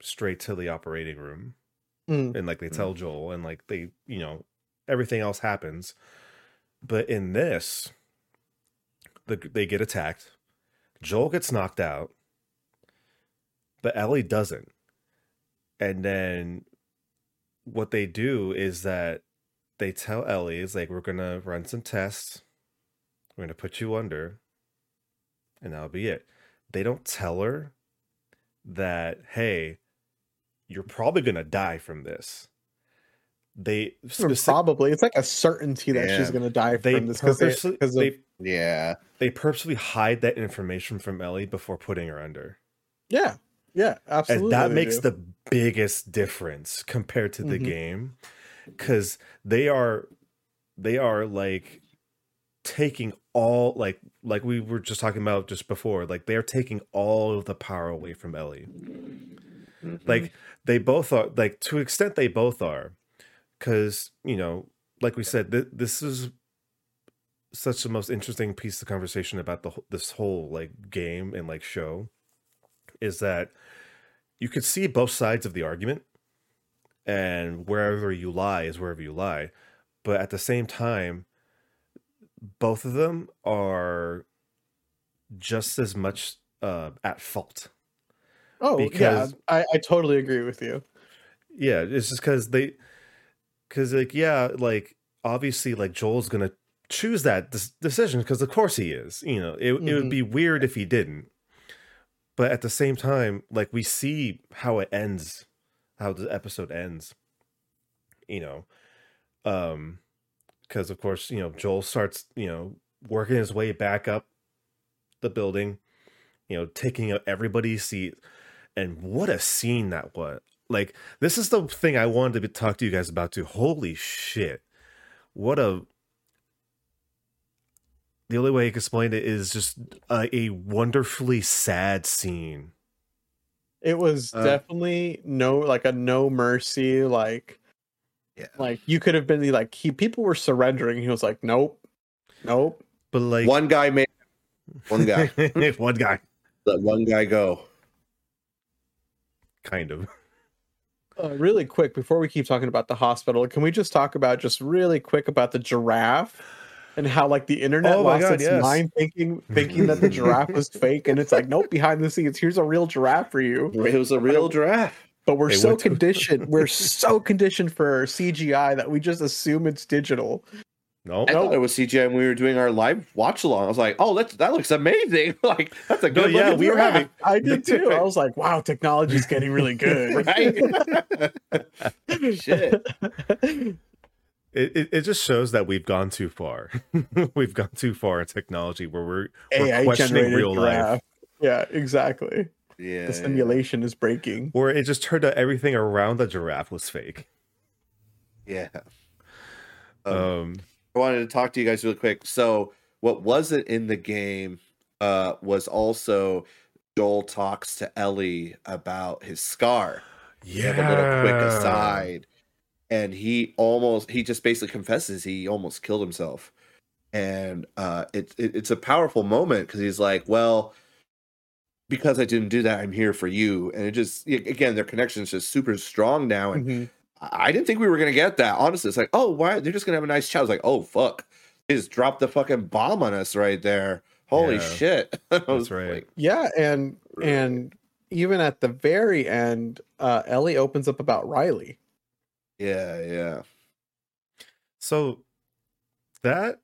straight to the operating room Mm. and like they Mm. tell Joel and like they you know everything else happens but in this the they get attacked Joel gets knocked out but Ellie doesn't and then what they do is that they tell Ellie is like we're gonna run some tests. We're gonna put you under and that'll be it. They don't tell her that hey you're probably gonna die from this. They hmm, Or speci- Probably, it's like a certainty that she's gonna die they from this because purposely because they, Yeah, they purposely hide that information from Ellie before putting her under. Yeah, yeah, absolutely. and that makes do. the biggest difference compared to the Mhm. game because they are they are like taking all like like we were just talking about just before like they're taking all of the power away from ellie Mm-hmm. like they both are like to an extent they both are because you know like we said th- this is such the most interesting piece of conversation about the this whole like game and like show is that you could see both sides of the argument and wherever you lie is wherever you lie but at the same time both of them are just as much uh, at fault Oh because- yeah, I, I totally agree with you. yeah it's just because they because like yeah like obviously like joel's gonna choose that decision because of course he is you know it, it would Mhm. be weird if he didn't but at the same time like we see how it ends how the episode ends you know um because of course you know joel starts you know working his way back up the building you know taking up everybody's seat and what a scene that was like this is the thing i wanted to talk to you guys about too. Holy shit. What a the only way i can explain it is just a, a wonderfully sad scene It was Uh, definitely no like a no mercy like yeah. like you could have been like he people were surrendering. He was like, nope, nope. but like one guy made one guy. one guy let one guy go. kind of Uh, really quick before we keep talking about the hospital, can we just talk about just really quick about the giraffe and how like the internet Oh lost God, its yes. mind thinking thinking that the giraffe was fake, and it's like nope, behind the scenes, here's a real giraffe for you. It was a real giraffe. But we're They so went to- conditioned, we're so conditioned for CGI that we just assume it's digital. no I thought it was CGI when we were doing our live watch along. I was like, "Oh, that's that looks amazing! like that's a No, good yeah, we were giraffe." having- I did too. I was like, wow, technology's getting really good. right. Shit. It, it, it just shows that we've gone too far. we've gone too far in technology where we're, we're questioning generated real life. Yeah, exactly. Yeah. The simulation is breaking. Or it just turned out everything around the giraffe was fake. Yeah. Um, Um, I wanted to talk to you guys really quick. So, what wasn't in the game uh, was also Joel talks to Ellie about his scar. Yeah. a little quick aside, and he almost he just basically confesses he almost killed himself, and uh, it, it it's a powerful moment because he's like, well. Because I didn't do that, I'm here for you, and it just again their connection is just super strong now, and Mhm. I I didn't think we were gonna get that. Honestly, it's like, oh, why they're just gonna have a nice chat. I was like, oh fuck, they just dropped the fucking bomb on us right there. Holy Yeah. shit! That's right. like, Yeah, and and even at the very end, uh, Ellie opens up about Riley. Yeah, yeah, So that,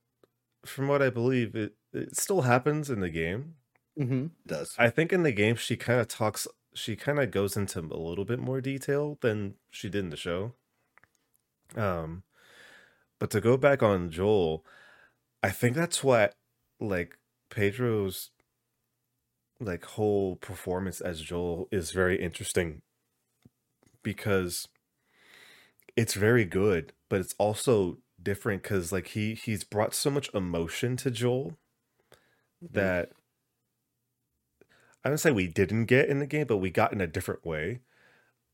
from what I believe, it, it still happens in the game. Mm-hmm. it does. I think in the game she kind of talks, she kind of goes into a little bit more detail than she did in the show. Um, but to go back on Joel, I think that's what like Pedro's like whole performance as Joel is very interesting because it's very good, but it's also different because like he he's brought so much emotion to Joel mm-hmm. that I don't say we didn't get in the game, but we got in a different way.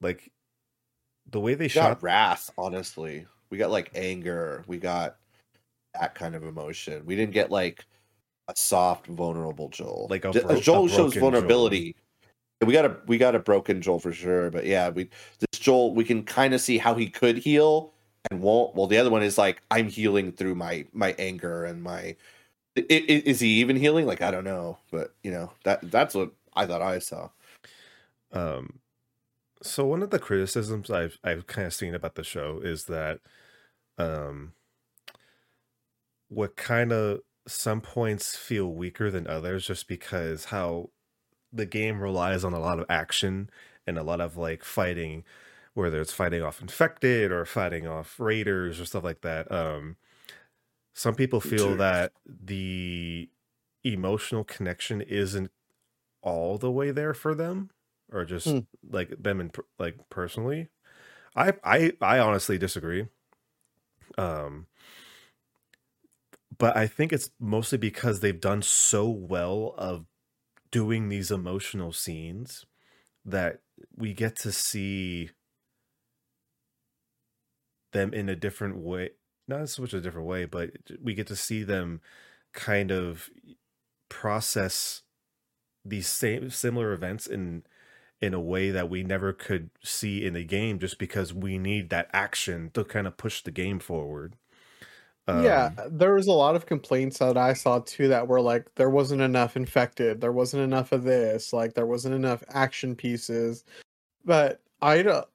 Like the way they we shot wrath. Honestly, we got like anger. We got that kind of emotion. We didn't get like a soft, vulnerable Joel. Like a bro- a Joel shows vulnerability. Joel. We got a we got a broken Joel for sure, but yeah, we this Joel we can kind of see how he could heal and won't. Well, the other one is like I'm healing through my my anger and my. i- i- Is he even healing? Like I don't know, but you know that that's what I thought I saw. Um, so one of the criticisms I've I've kind of seen about the show is that, um, what kind of some points feel weaker than others just because how the game relies on a lot of action and a lot of like fighting, whether it's fighting off infected or fighting off raiders or stuff like that. Um, some people feel that the emotional connection isn't all the way there for them or just Hmm. like them and like personally i i i honestly disagree um but i think it's mostly because they've done so well of doing these emotional scenes that we get to see them in a different way not so much a different way but we get to see them kind of process these same similar events in in a way that we never could see in the game just because we need that action to kind of push the game forward yeah, Um, there was a lot of complaints that I saw too that were like there wasn't enough infected, there wasn't enough of this, like there wasn't enough action pieces. But I don't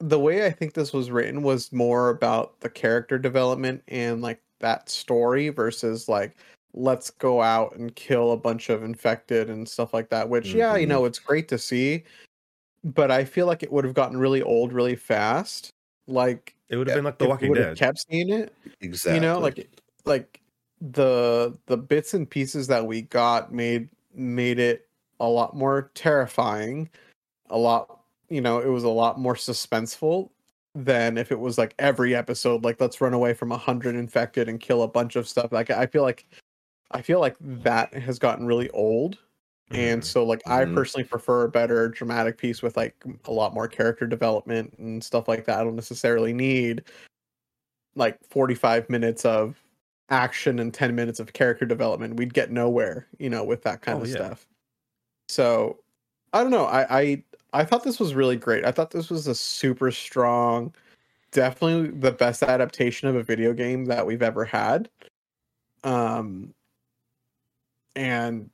the way I think this was written was more about the character development and like that story versus like let's go out and kill a bunch of infected and stuff like that, which yeah, you Mhm. know, it's great to see, but I feel like it would have gotten really old really fast. Like it would have been like the walking dead. kept seeing it Exactly. you know like like the the bits and pieces that we got made made it a lot more terrifying a lot you know it was a lot more suspenseful than if it was like every episode like let's run away from a hundred infected and kill a bunch of stuff. Like i feel like i feel like that has gotten really old and Mhm. so like i Mhm. personally prefer a better dramatic piece with like a lot more character development and stuff like that i don't necessarily need like 45 minutes of action and 10 minutes of character development we'd get nowhere you know with that kind Oh, of yeah. stuff so i don't know I, I i thought this was really great i thought this was a super strong definitely the best adaptation of a video game that we've ever had um and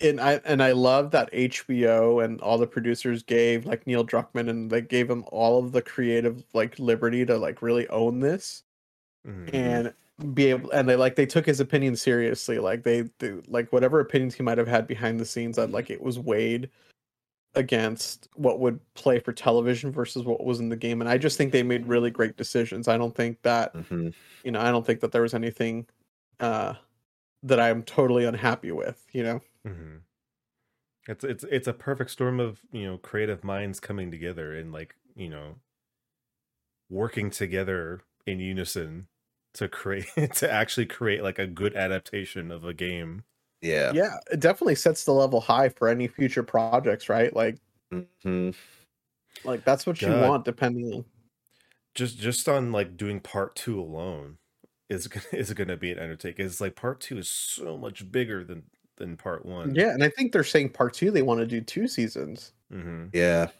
and I and I love that HBO and all the producers gave like Neil Druckmann and they gave him all of the creative like liberty to like really own this Mhm. and be able and they like they took his opinion seriously like they, they like whatever opinions he might have had behind the scenes that like it was weighed against what would play for television versus what was in the game. And I just think they made really great decisions. I don't think that Mhm. you know, I don't think that there was anything uh that I'm totally unhappy with, you know. Hmm It's it's it's a perfect storm of you know creative minds coming together and like you know working together in unison to create to actually create like a good adaptation of a game. Yeah. Yeah, it definitely sets the level high for any future projects, right? Like Mhm. like that's what you want depending on Just just on like doing part two alone is gonna is gonna be an undertaking. It's like part two is so much bigger than than part one. Yeah, and I think they're saying part 2 they want to do two seasons. hmm Yeah.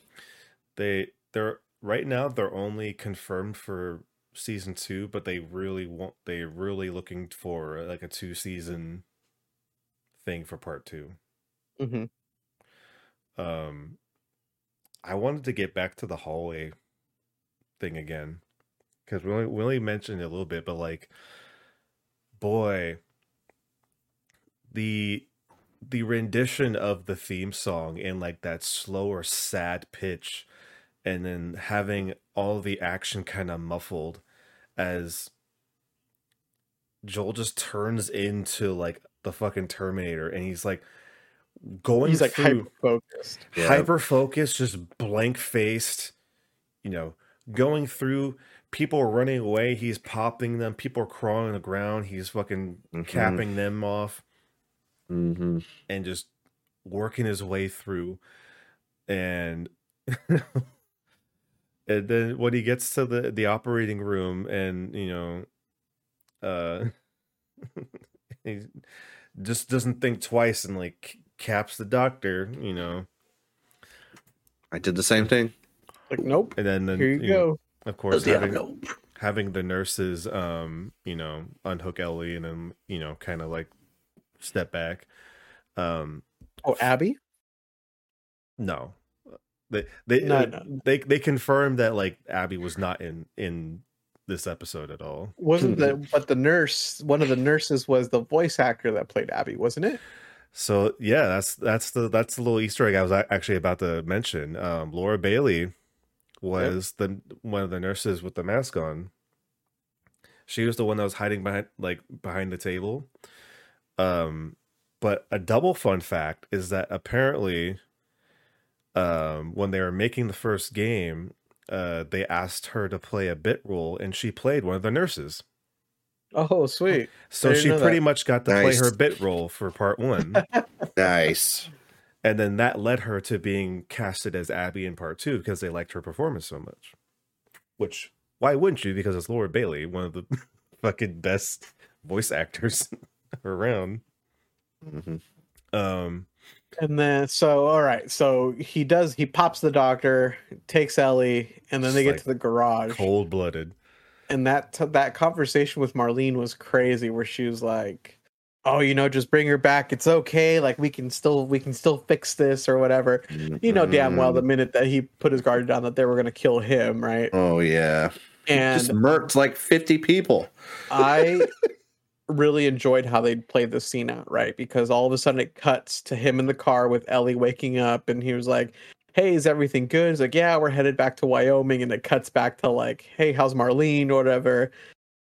they they're right now they're only confirmed for season two but they really want they're really looking for like a two season thing for part two Mhm. um i wanted to get back to the hallway thing again because we only, we only mentioned it a little bit but like boy the the rendition of the theme song in like that slower sad pitch and then having all the action kind of muffled as Joel just turns into like the fucking Terminator and he's like going He's like through hyper focused. Yeah. hyper focused, just blank faced, you know, going through people are running away, he's popping them, people are crawling on the ground, he's fucking Mhm. capping them off Mhm. and just working his way through and and then when he gets to the the operating room and you know uh he just doesn't think twice and like caps the doctor you know I did the same thing. Like nope. and then, then Here you you know, go. of course Yeah, having, no. having the nurses um you know unhook ellie and then you know kind of like step back. Um Oh, Abby? no. They they No, no. they they confirmed that like abby was not in in this episode at all. Wasn't the but the nurse one of the nurses was the voice actor that played Abby, wasn't it? so yeah that's that's the that's the little easter egg i was actually about to mention. Um laura bailey was the one of the nurses with the mask on. She was the one that was hiding behind like behind the table um but a double fun fact is that apparently um when they were making the first game uh they asked her to play a bit role and she played one of the nurses Oh, sweet. so she pretty that. much got to play her bit role for part one Nice. and then that led her to being casted as abby in part two because they liked her performance so much which why wouldn't you because it's laura bailey one of the fucking best voice actors around Mhm. um And then so all right, so he does he pops the doctor, takes Ellie, and then they get like to the garage. cold-blooded And that t- that conversation with Marlene was crazy where she was like, "Oh, you know, just bring her back. It's okay. Like we can still we can still fix this or whatever." You know damn well the minute that he put his guard down that they were going to kill him, right? Oh yeah. And Just murked like 50 people. I really enjoyed how they played this scene out, right? Because all of a sudden it cuts to him in the car with Ellie waking up, and he was like, "Hey, is everything good?" He's like, "Yeah, we're headed back to Wyoming," and it cuts back to like, "Hey, how's Marlene?" or whatever.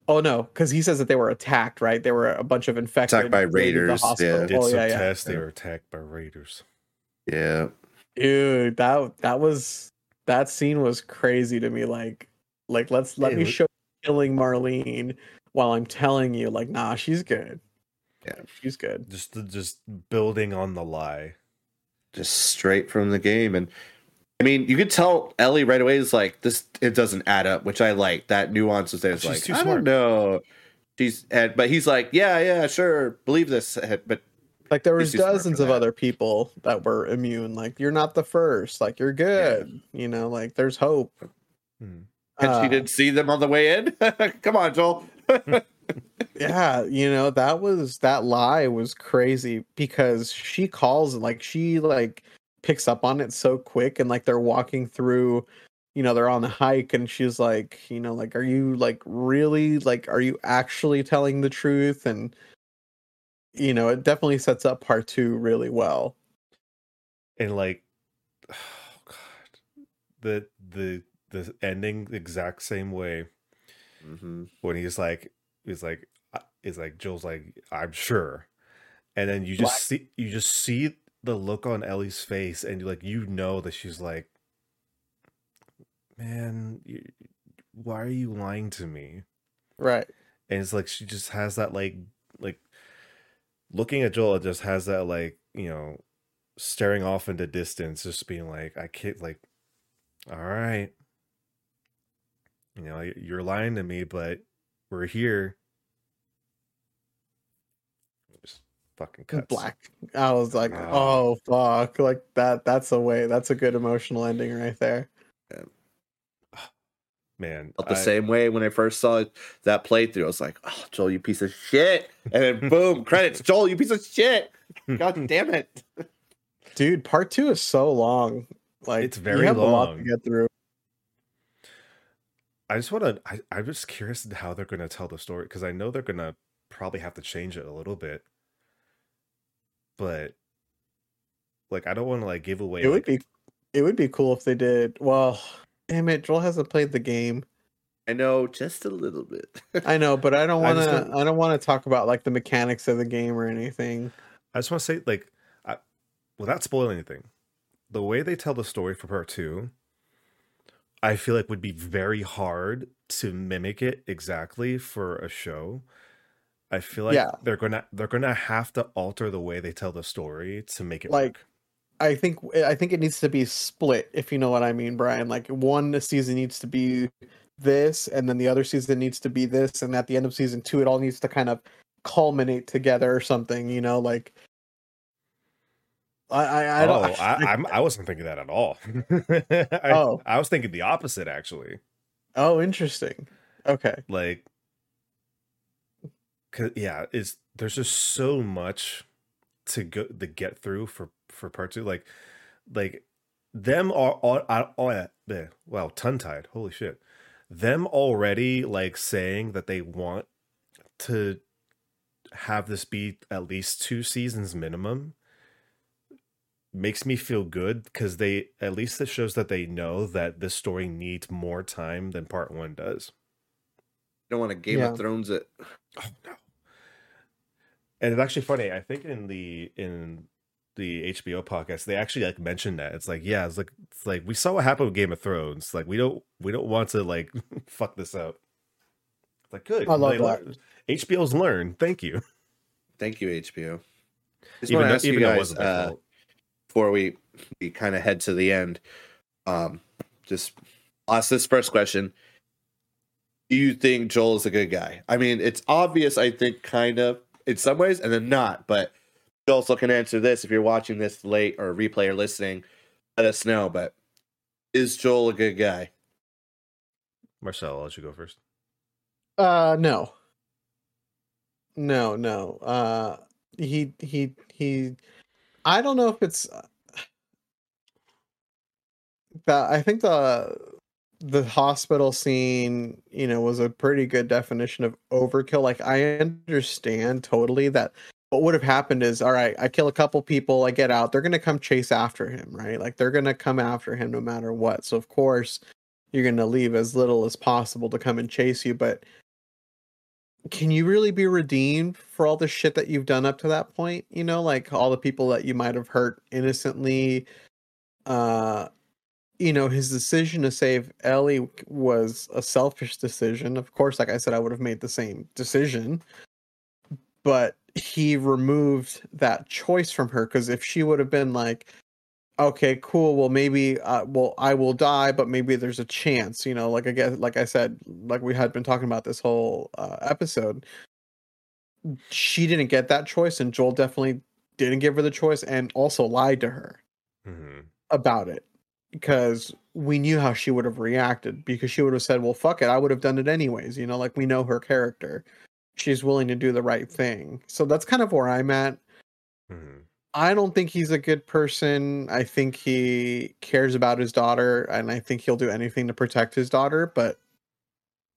Oh no, because he says that they were attacked, right? They were a bunch of infected Attacked by raided the raiders, yeah. did Oh some yeah, yeah. tests they were attacked by raiders Yeah. Dude, that that was that scene was crazy to me. Like, like let's let It me show you killing Marlene while I'm telling you, like, nah, she's good. Yeah. she's good. just just building on the lie Just straight from the game. And I mean, you could tell Ellie right away is like, this, it doesn't add up, which I like. That nuance is there. It's She's like, too I don't know. She's, and, but he's like, yeah, yeah, sure. Believe this. But Like there was too smart for dozens of other people that were immune. Like you're not the first. Like you're good. You know, like there's hope. Hmm. and Uh, she didn't see them on the way in. Come on, Joel. Yeah, you know that was that lie was crazy because she calls and like she like picks up on it so quick and like they're walking through you know they're on the hike and she's like you know like are you like really like are you actually telling the truth? And you know it definitely sets up part 2 really well. And like oh god, the the the ending the exact same way hmm when he's like he's like uh, he's like Joel's like I'm sure, and then you just see you just see the look on Ellie's face, and you like you know that she's like, man, you, why are you lying to me? Right. and it's like she just has that like like looking at Joel it just has that like you know staring off into distance just being like I can't like all right you know y- you're lying to me but we're here just fucking cuts. Black. I was like, Ah. oh fuck. Like that that's a way that's a good emotional ending right there. man Felt the I- same way when I first saw that playthrough. I was like, "Oh, Joel, you piece of shit!" And then boom, credits. Joel, you piece of shit. God damn it! Dude, part two is so long. Like It's you very long a lot to get through. I just want to. I, I'm just curious how they're going to tell the story because I know they're going to probably have to change it a little bit, but like I don't want to like give away. It would be it would be cool if they did. Well, damn it, Joel hasn't played the game. I know just a little bit. I know, but I don't want to. don't- I don't want to talk about like the mechanics of the game or anything. I just want to say like, I, without spoiling anything, the way they tell the story for part two, I feel like would be very hard to mimic it exactly for a show. I feel like Yeah. they're gonna they're gonna have to alter the way they tell the story to make it Like, work. I think I think it needs to be split, if you know what I mean, Brian. Like one season needs to be this, and then the other season needs to be this, and at the end of season two, it all needs to kind of culminate together or something. You know, like I I, I oh, don't. I, I'm, I wasn't thinking that at all. I, Oh. I was thinking the opposite actually. oh, interesting. Okay. Like, 'cause- yeah, it's there's just so much to go to get through for for part two. Like, like them are all, eh, all, all wow, tongue tied. Holy shit, them already like saying that they want to have this be at least two seasons minimum makes me feel good because they at least it shows that they know that this story needs more time than part one does. don't want a Game Yeah. of Thrones it. Oh no. And it's actually funny. I think in the in the HBO podcast, they actually like mentioned that. It's like, yeah, it's like it's like we saw what happened with Game of Thrones. Like we don't we don't want to like fuck this up. It's like good. I love They that. learned- HBO's learned. Thank you. Thank you, HBO. Just even though, ask you even though it wasn't their uh, fault. Before we we kind of head to the end. Um, just ask this first question: Do you think Joel is a good guy? I mean, it's obvious. I think kind of in some ways, and then not. But you also can answer this if you're watching this late or replay or listening. Let us know. But is Joel a good guy? Marcel, I'll let you go first. Uh no. No, no. Uh he he he I don't know if it's uh, that I think the the hospital scene, you know, was a pretty good definition of overkill. Like I understand totally that what would have happened is all right, I kill a couple people, I get out, they're going to come chase after him, right? Like they're going to come after him no matter what. So of course, you're going to leave as little as possible to come and chase you, but can you really be redeemed for all the shit that you've done up to that point? You know like all the people that you might have hurt innocently uh you know his decision to save ellie was a selfish decision. Of course like i said i would have made the same decision but he removed that choice from her because if she would have been like okay cool well maybe uh, well i will die but maybe there's a chance you know like i guess like i said like we had been talking about this whole uh, episode. She didn't get that choice and joel definitely didn't give her the choice and also lied to her hmm about it because we knew how she would have reacted because she would have said well fuck it i would have done it anyways you know like we know her character. She's willing to do the right thing. So that's kind of where i'm at. Hmm I don't think he's a good person. I think he cares about his daughter and I think he'll do anything to protect his daughter, but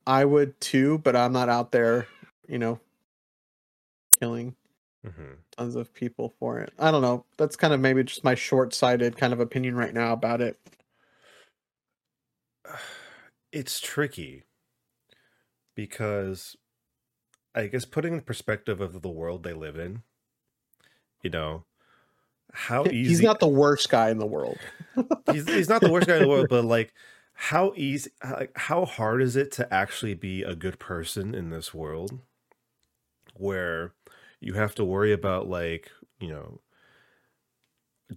I would too, but I'm not out there, you know, killing. Mhm. tons of people for it. I don't know. That's kind of maybe just my short-sighted kind of opinion right now about it. It's tricky because I guess putting the perspective of the world they live in, you know, how easy He's not the worst guy in the world. he's, he's not the worst guy in the world, but like how easy like how hard is it to actually be a good person in this world where you have to worry about like, you know,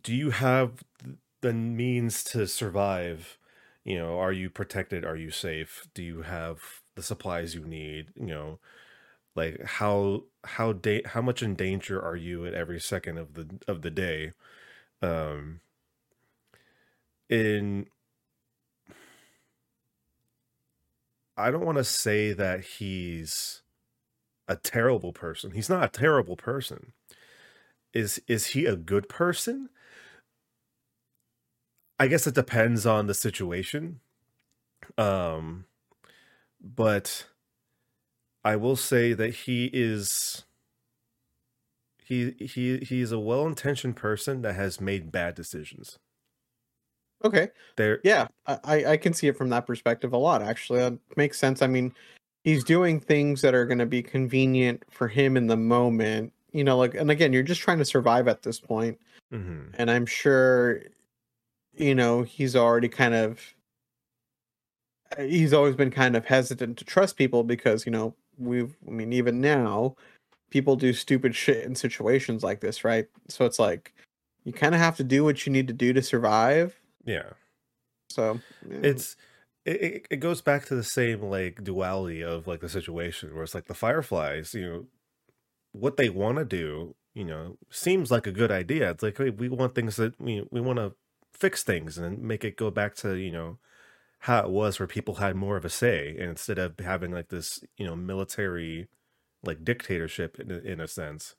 do you have the means to survive? You know, are you protected? Are you safe? Do you have the supplies you need? You know, like how how da- how much in danger are you at every second of the of the day? Um in I don't want to say that he's a terrible person. He's not a terrible person. Is is he a good person? I guess it depends on the situation. Um but I will say that he is he he he's a well-intentioned person that has made bad decisions. Okay. There Yeah, I, I can see it from that perspective a lot. Actually, that makes sense. I mean, he's doing things that are going to be convenient for him in the moment. You know, like, and again, you're just trying to survive at this point, Mhm. and I'm sure, you know, he's already kind of. He's always been kind of hesitant to trust people because you know we've. I mean, even now, people do stupid shit in situations like this, right? So it's like you kind of have to do what you need to do to survive. Yeah. So yeah. it's it, it- goes back to the same like duality of like the situation where it's like the fireflies you know what they want to do you know seems like a good idea it's like hey, we want things that we we want to fix things and make it go back to you know how it was where people had more of a say and instead of having like this you know military like dictatorship in, a- in a sense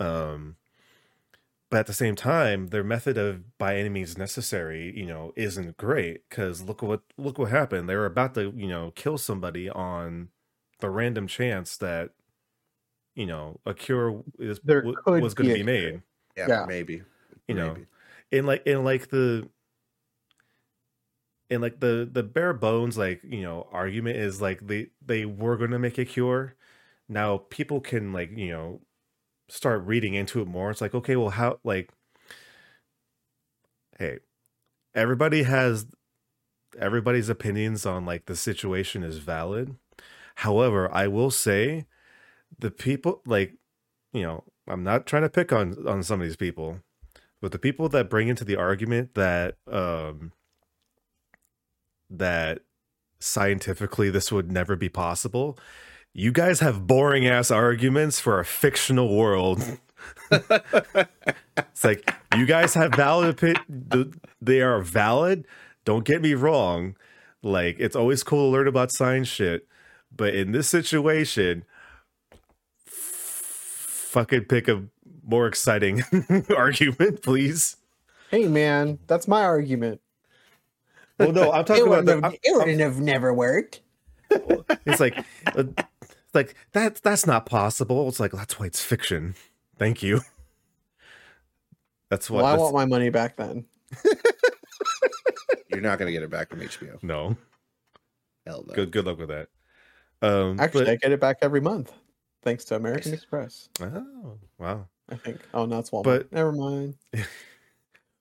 um but at the same time their method of by any means necessary you know isn't great because look what look what happened they were about to you know kill somebody on the random chance that you know a cure is w- was going to be be made Yeah, Yeah. maybe. you know Maybe. in like in like the in like the the bare bones like you know argument is like they they were going to make a cure. Now people can like you know start reading into it more. It's like okay well how like hey everybody has everybody's opinions on like the situation is valid. However i will say the people like you know i'm not trying to pick on on some of these people but the people that bring into the argument that um that scientifically this would never be possible. You guys have boring ass arguments for a fictional world. It's like you guys have valid they are valid. Don't get me wrong. Like it's always cool to learn about science shit but in this situation f- fucking pick a more exciting argument please. Hey man, that's my argument. Well no i'm talking about the, I'm- it wouldn't have never worked. it's like uh, it's like that's that's not possible it's like that's why it's fiction thank you that's what Well, I that's- want my money back then. You're not gonna get it back from HBO. no Hell no. good good luck with that um Actually, I get it back every month, thanks to American Nice. Express. oh wow I think. Oh, no, it's Walmart. But- Never mind.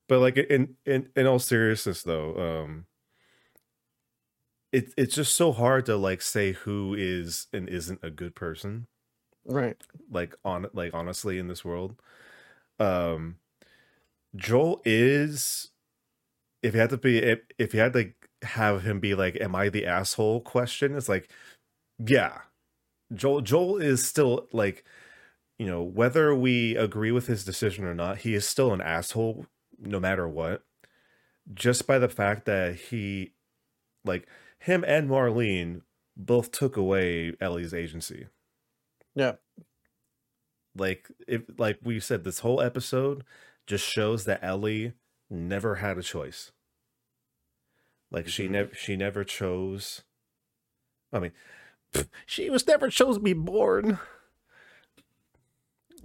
but like in in in all seriousness though um it, it's just so hard to like say who is and isn't a good person. Right. like on like honestly in this world. Um joel is if you had to be if, if you had to have him be like am i the asshole? question it's like yeah. Joel joel is still like you know whether we agree with his decision or not he is still an asshole no matter what. Just by the fact that he like him and marlene both took away ellie's agency Yeah. like if like we said this whole episode just shows that ellie never had a choice like she Mhm. never she never chose i mean pff, she was never chose to be born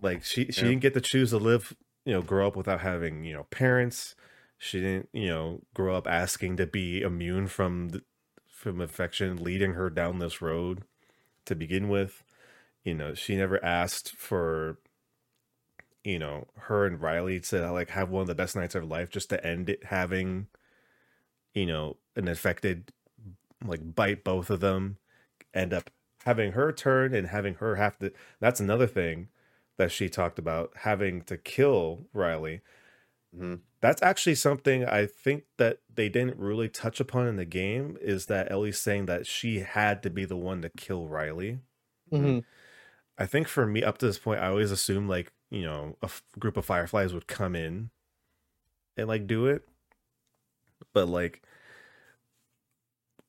Like she she Yeah. didn't get to choose to live, you know, grow up without having, you know, parents. She didn't, you know, grow up asking to be immune from the, from affection leading her down this road to begin with. You know, she never asked for you know, her and Riley to like have one of the best nights of her life just to end it having you know, an infected like bite both of them, end up having her turn and having her have to that's another thing that she talked about having to kill Riley. Mhm. That's actually something I think that they didn't really touch upon in the game is that Ellie's saying that she had to be the one to kill Riley. Mhm. I think for me up to this point I always assumed like, you know, a f- group of fireflies would come in and like do it. But like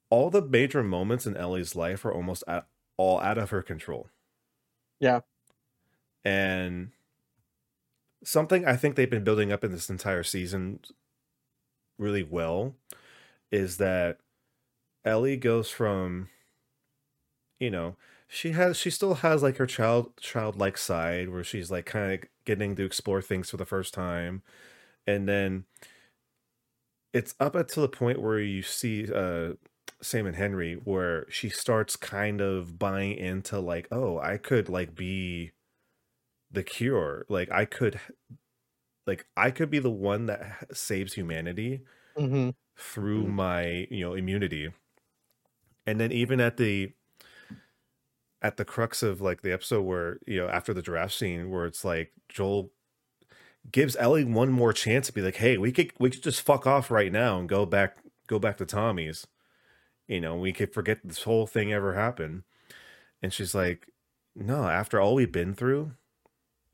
all the major moments in Ellie's life are almost at, all out of her control. Yeah. And something I think they've been building up in this entire season really well is that Ellie goes from you know, she has she still has like her child childlike side where she's like kind of getting to explore things for the first time. And then it's up until the point where you see uh Sam and Henry where she starts kind of buying into like oh I could like be the cure like I could like I could be the one that saves humanity Mhm. through Mhm. my you know immunity and then even at the at the crux of like the episode where you know after the giraffe scene where it's like joel gives ellie one more chance to be like hey we could we could just fuck off right now and go back go back to tommy's you know we could forget this whole thing ever happened and she's like no after all we've been through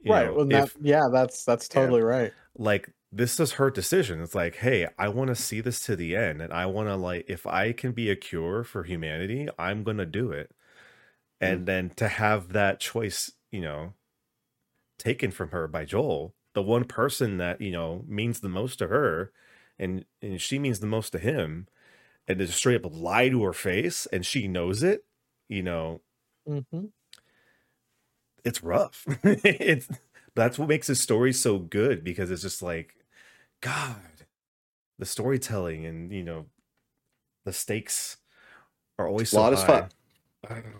right. know, Well, if- that, yeah, that's that's Yeah. totally right. like this is her decision it's like hey i want to see this to the end and i want to like if i can be a cure for humanity i'm gonna do it and then to have that choice you know taken from her by joel the one person that you know means the most to her and and she means the most to him and to straight up lie to her face and she knows it you know hmm it's rough. it's that's what makes his story so good because it's just like, God, the storytelling and you know, the stakes are always so Lot is high. fun.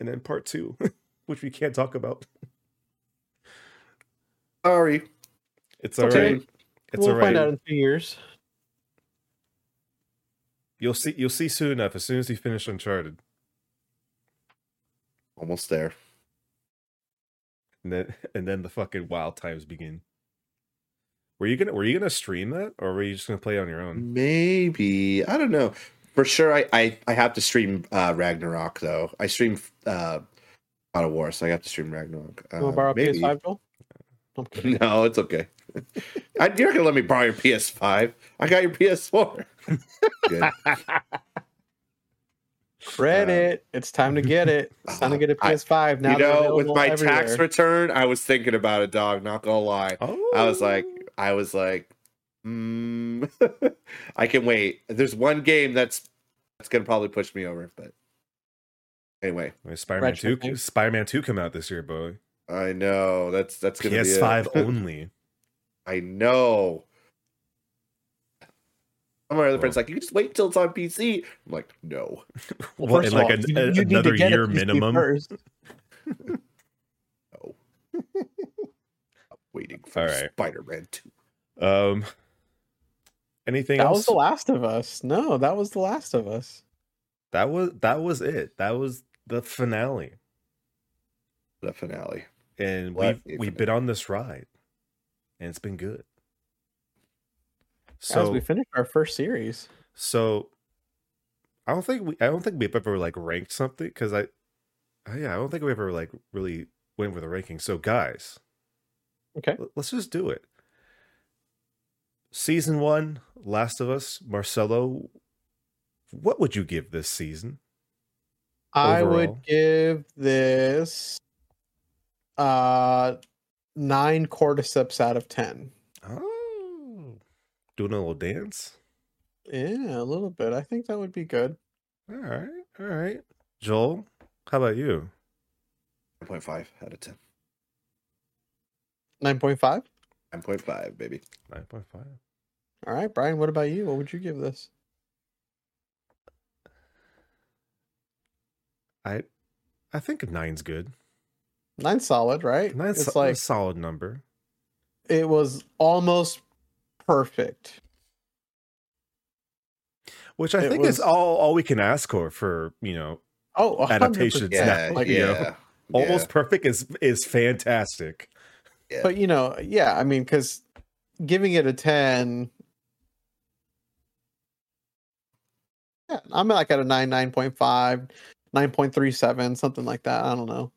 And then part two, which we can't talk about. Sorry. It's all okay. right. It's we'll all right. find out in two years. You'll see. You'll see soon enough. As soon as you finish Uncharted, Almost there. and then and then the fucking wild times begin. Were you gonna Were you gonna stream that, or were you just gonna play on your own? Maybe. I don't know. For sure I I, I have to stream uh Ragnarok though. I stream uh God of War, so I have to stream Ragnarok. You want Uh, to borrow maybe. PS5, Joel? I'm. No, it's okay. I, you're not gonna let me borrow your PS5. I got your PS4. Good. Credit. it's time to get it. It's time to get a I- PS5 now. you know, with available my tax return, I was thinking about it, dog. Not gonna lie. Oh, I was like, I was like, mm, I can wait. There's one game that's that's gonna probably push me over, but anyway, Spider Man Retro Two. thing. Spider Man Two come out this year, boy. I know that's that's gonna PS5 be it. only. I know. Some of my other friends like, you just wait until it's on PC. I'm like, no. Well, first in of like all, an- you- a- you another get a year PC minimum. first. No. I'm waiting for All right. Spider-Man 2. Um, anything That else? was The Last of Us. No, that was The Last of Us. that was that was it. That was the finale, The finale. and What we've we've been on this ride, and it's been good. As So we finished our first series. so, I don't think we I don't think we've ever like ranked something because I, yeah, I don't think we ever like really went with a ranking. So guys, Okay. let's just do it. Season one, Last of Us, Marcelo. What would you give this season? I Overall. would give this uh nine cordyceps out of ten. Doing a little dance. Yeah, a little bit. I think that would be good. All right, all right. Joel, how about you? 9.5 out of 10. Nine point five. 9.5, baby. 9.5. All right, Brian. What about you? What would you give this? I I think a nine's good. Nine's solid, right? Nine's it's so- a solid number. it was almost perfect. Which I It think is all all we can ask for for, you know, Oh, 100%. Adaptations, Yeah, Like, yeah. you know, almost perfect is is fantastic. yeah. But you know, yeah, I mean, because giving it a ten, yeah, I'm like at a nine, 9.5, 9.37, something like that. I don't know.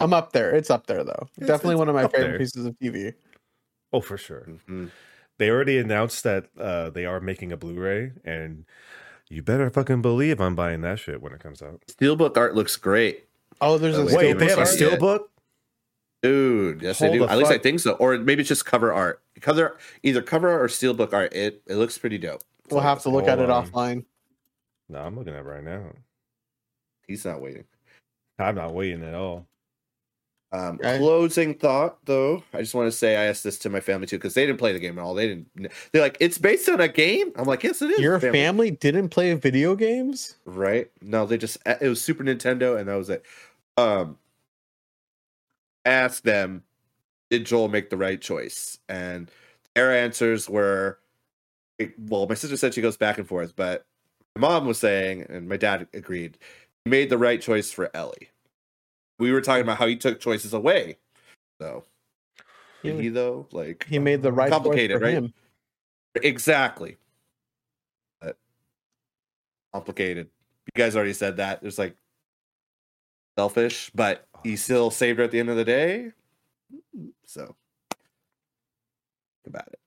I'm up there. It's up there though. It's- Definitely it's one of my favorite there. pieces of TV. Oh, for sure. Mhm. They already announced that uh they are making a Blu-ray and you better fucking believe I'm buying that shit when it comes out. Steelbook art looks great. Oh, there's a Oh, Wait, Wait, they have a art? steel Yeah. book? Dude, yes, they do. the At least I think so. Or maybe it's just cover art. Cover either cover art or steelbook art. It it looks pretty dope. We'll have to look at it on. offline. No, I'm looking at it right now. He's not waiting. I'm not waiting at all. Um, Okay. Closing thought, though, I just want to say I asked this to my family too because they didn't play the game at all. They didn't. They're like, "It's based on a game." I'm like, "Yes, it is." Your family didn't play video games? right? No, they just it was Super Nintendo, and that was it. Um, ask them, did Joel make the right choice? And their answers were, well, my sister said she goes back and forth, but my mom was saying, and my dad agreed, he made the right choice for Ellie. We were talking about how he took choices away. So, He- he though? Like He made the right choice Complicated, for right? him. Exactly. But complicated. You guys already said that. There's like selfish, but he still saved her at the end of the day. So think about it.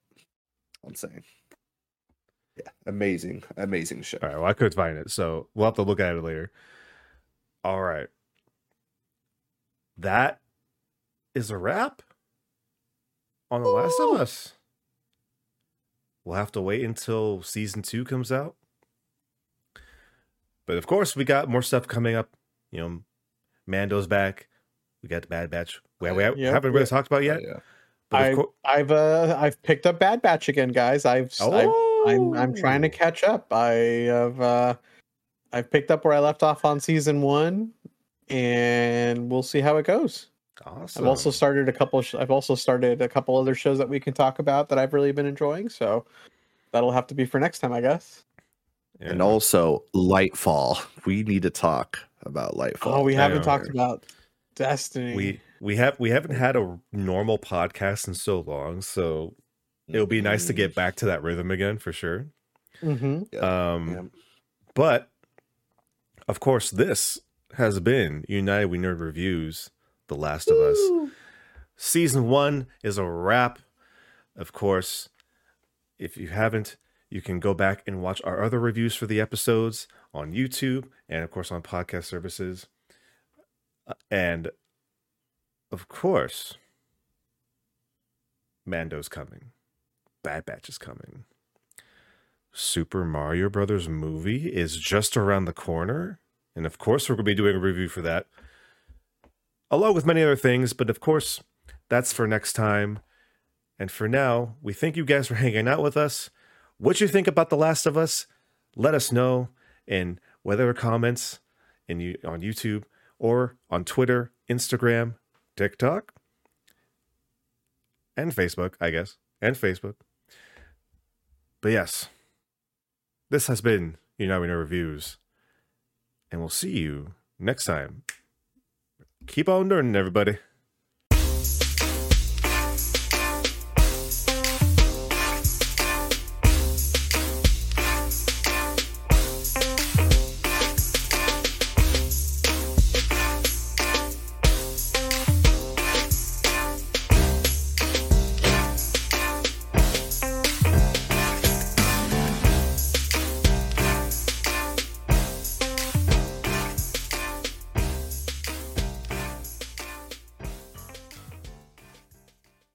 I'm saying. Yeah. Amazing. Amazing show. All right, well, I could find it, so we'll have to look at it later. All right. That is a wrap on The Last of Us. We'll have to wait until season two comes out. But of course, we got more stuff coming up. You know, Mando's back. We got the Bad Batch. We, we Yep. haven't really talked about yet. Yeah. But I, cour- I've uh, I've picked up Bad Batch again, guys. I've, I've I'm I'm trying to Oh. catch up. I have uh I've picked up where I left off on season one, and we'll see how it goes. Awesome. I've also started a couple. Sh- I've also started a couple other shows that we can talk about that I've really been enjoying. So that'll have to be for next time, I guess. And Yeah. also Lightfall. We need to talk about Lightfall. Oh, we haven't know. talked about Destiny. we we have we haven't had a normal podcast in so long, so it'll be nice to get back to that rhythm again for sure. hmm Um, Yeah. but of course, this has been United We Nerd Reviews, The Last of Us. Season one is a wrap. Of course, if you haven't, you can go back and watch our other reviews for the episodes on YouTube and, of course, on podcast services. Uh, And, of course, Mando's coming. Bad Batch is coming. Super Mario Brothers movie is just around the corner. And of course, we're going to be doing a review for that, along with many other things. But of course, that's for next time. And for now, we thank you guys for hanging out with us. What you think about The Last of Us? Let us know in whether comments in you on YouTube or on Twitter, Instagram, TikTok, and Facebook, I guess, and Facebook. But yes, this has been We Nerd Reviews, and we'll see you next time. Keep on learning, everybody.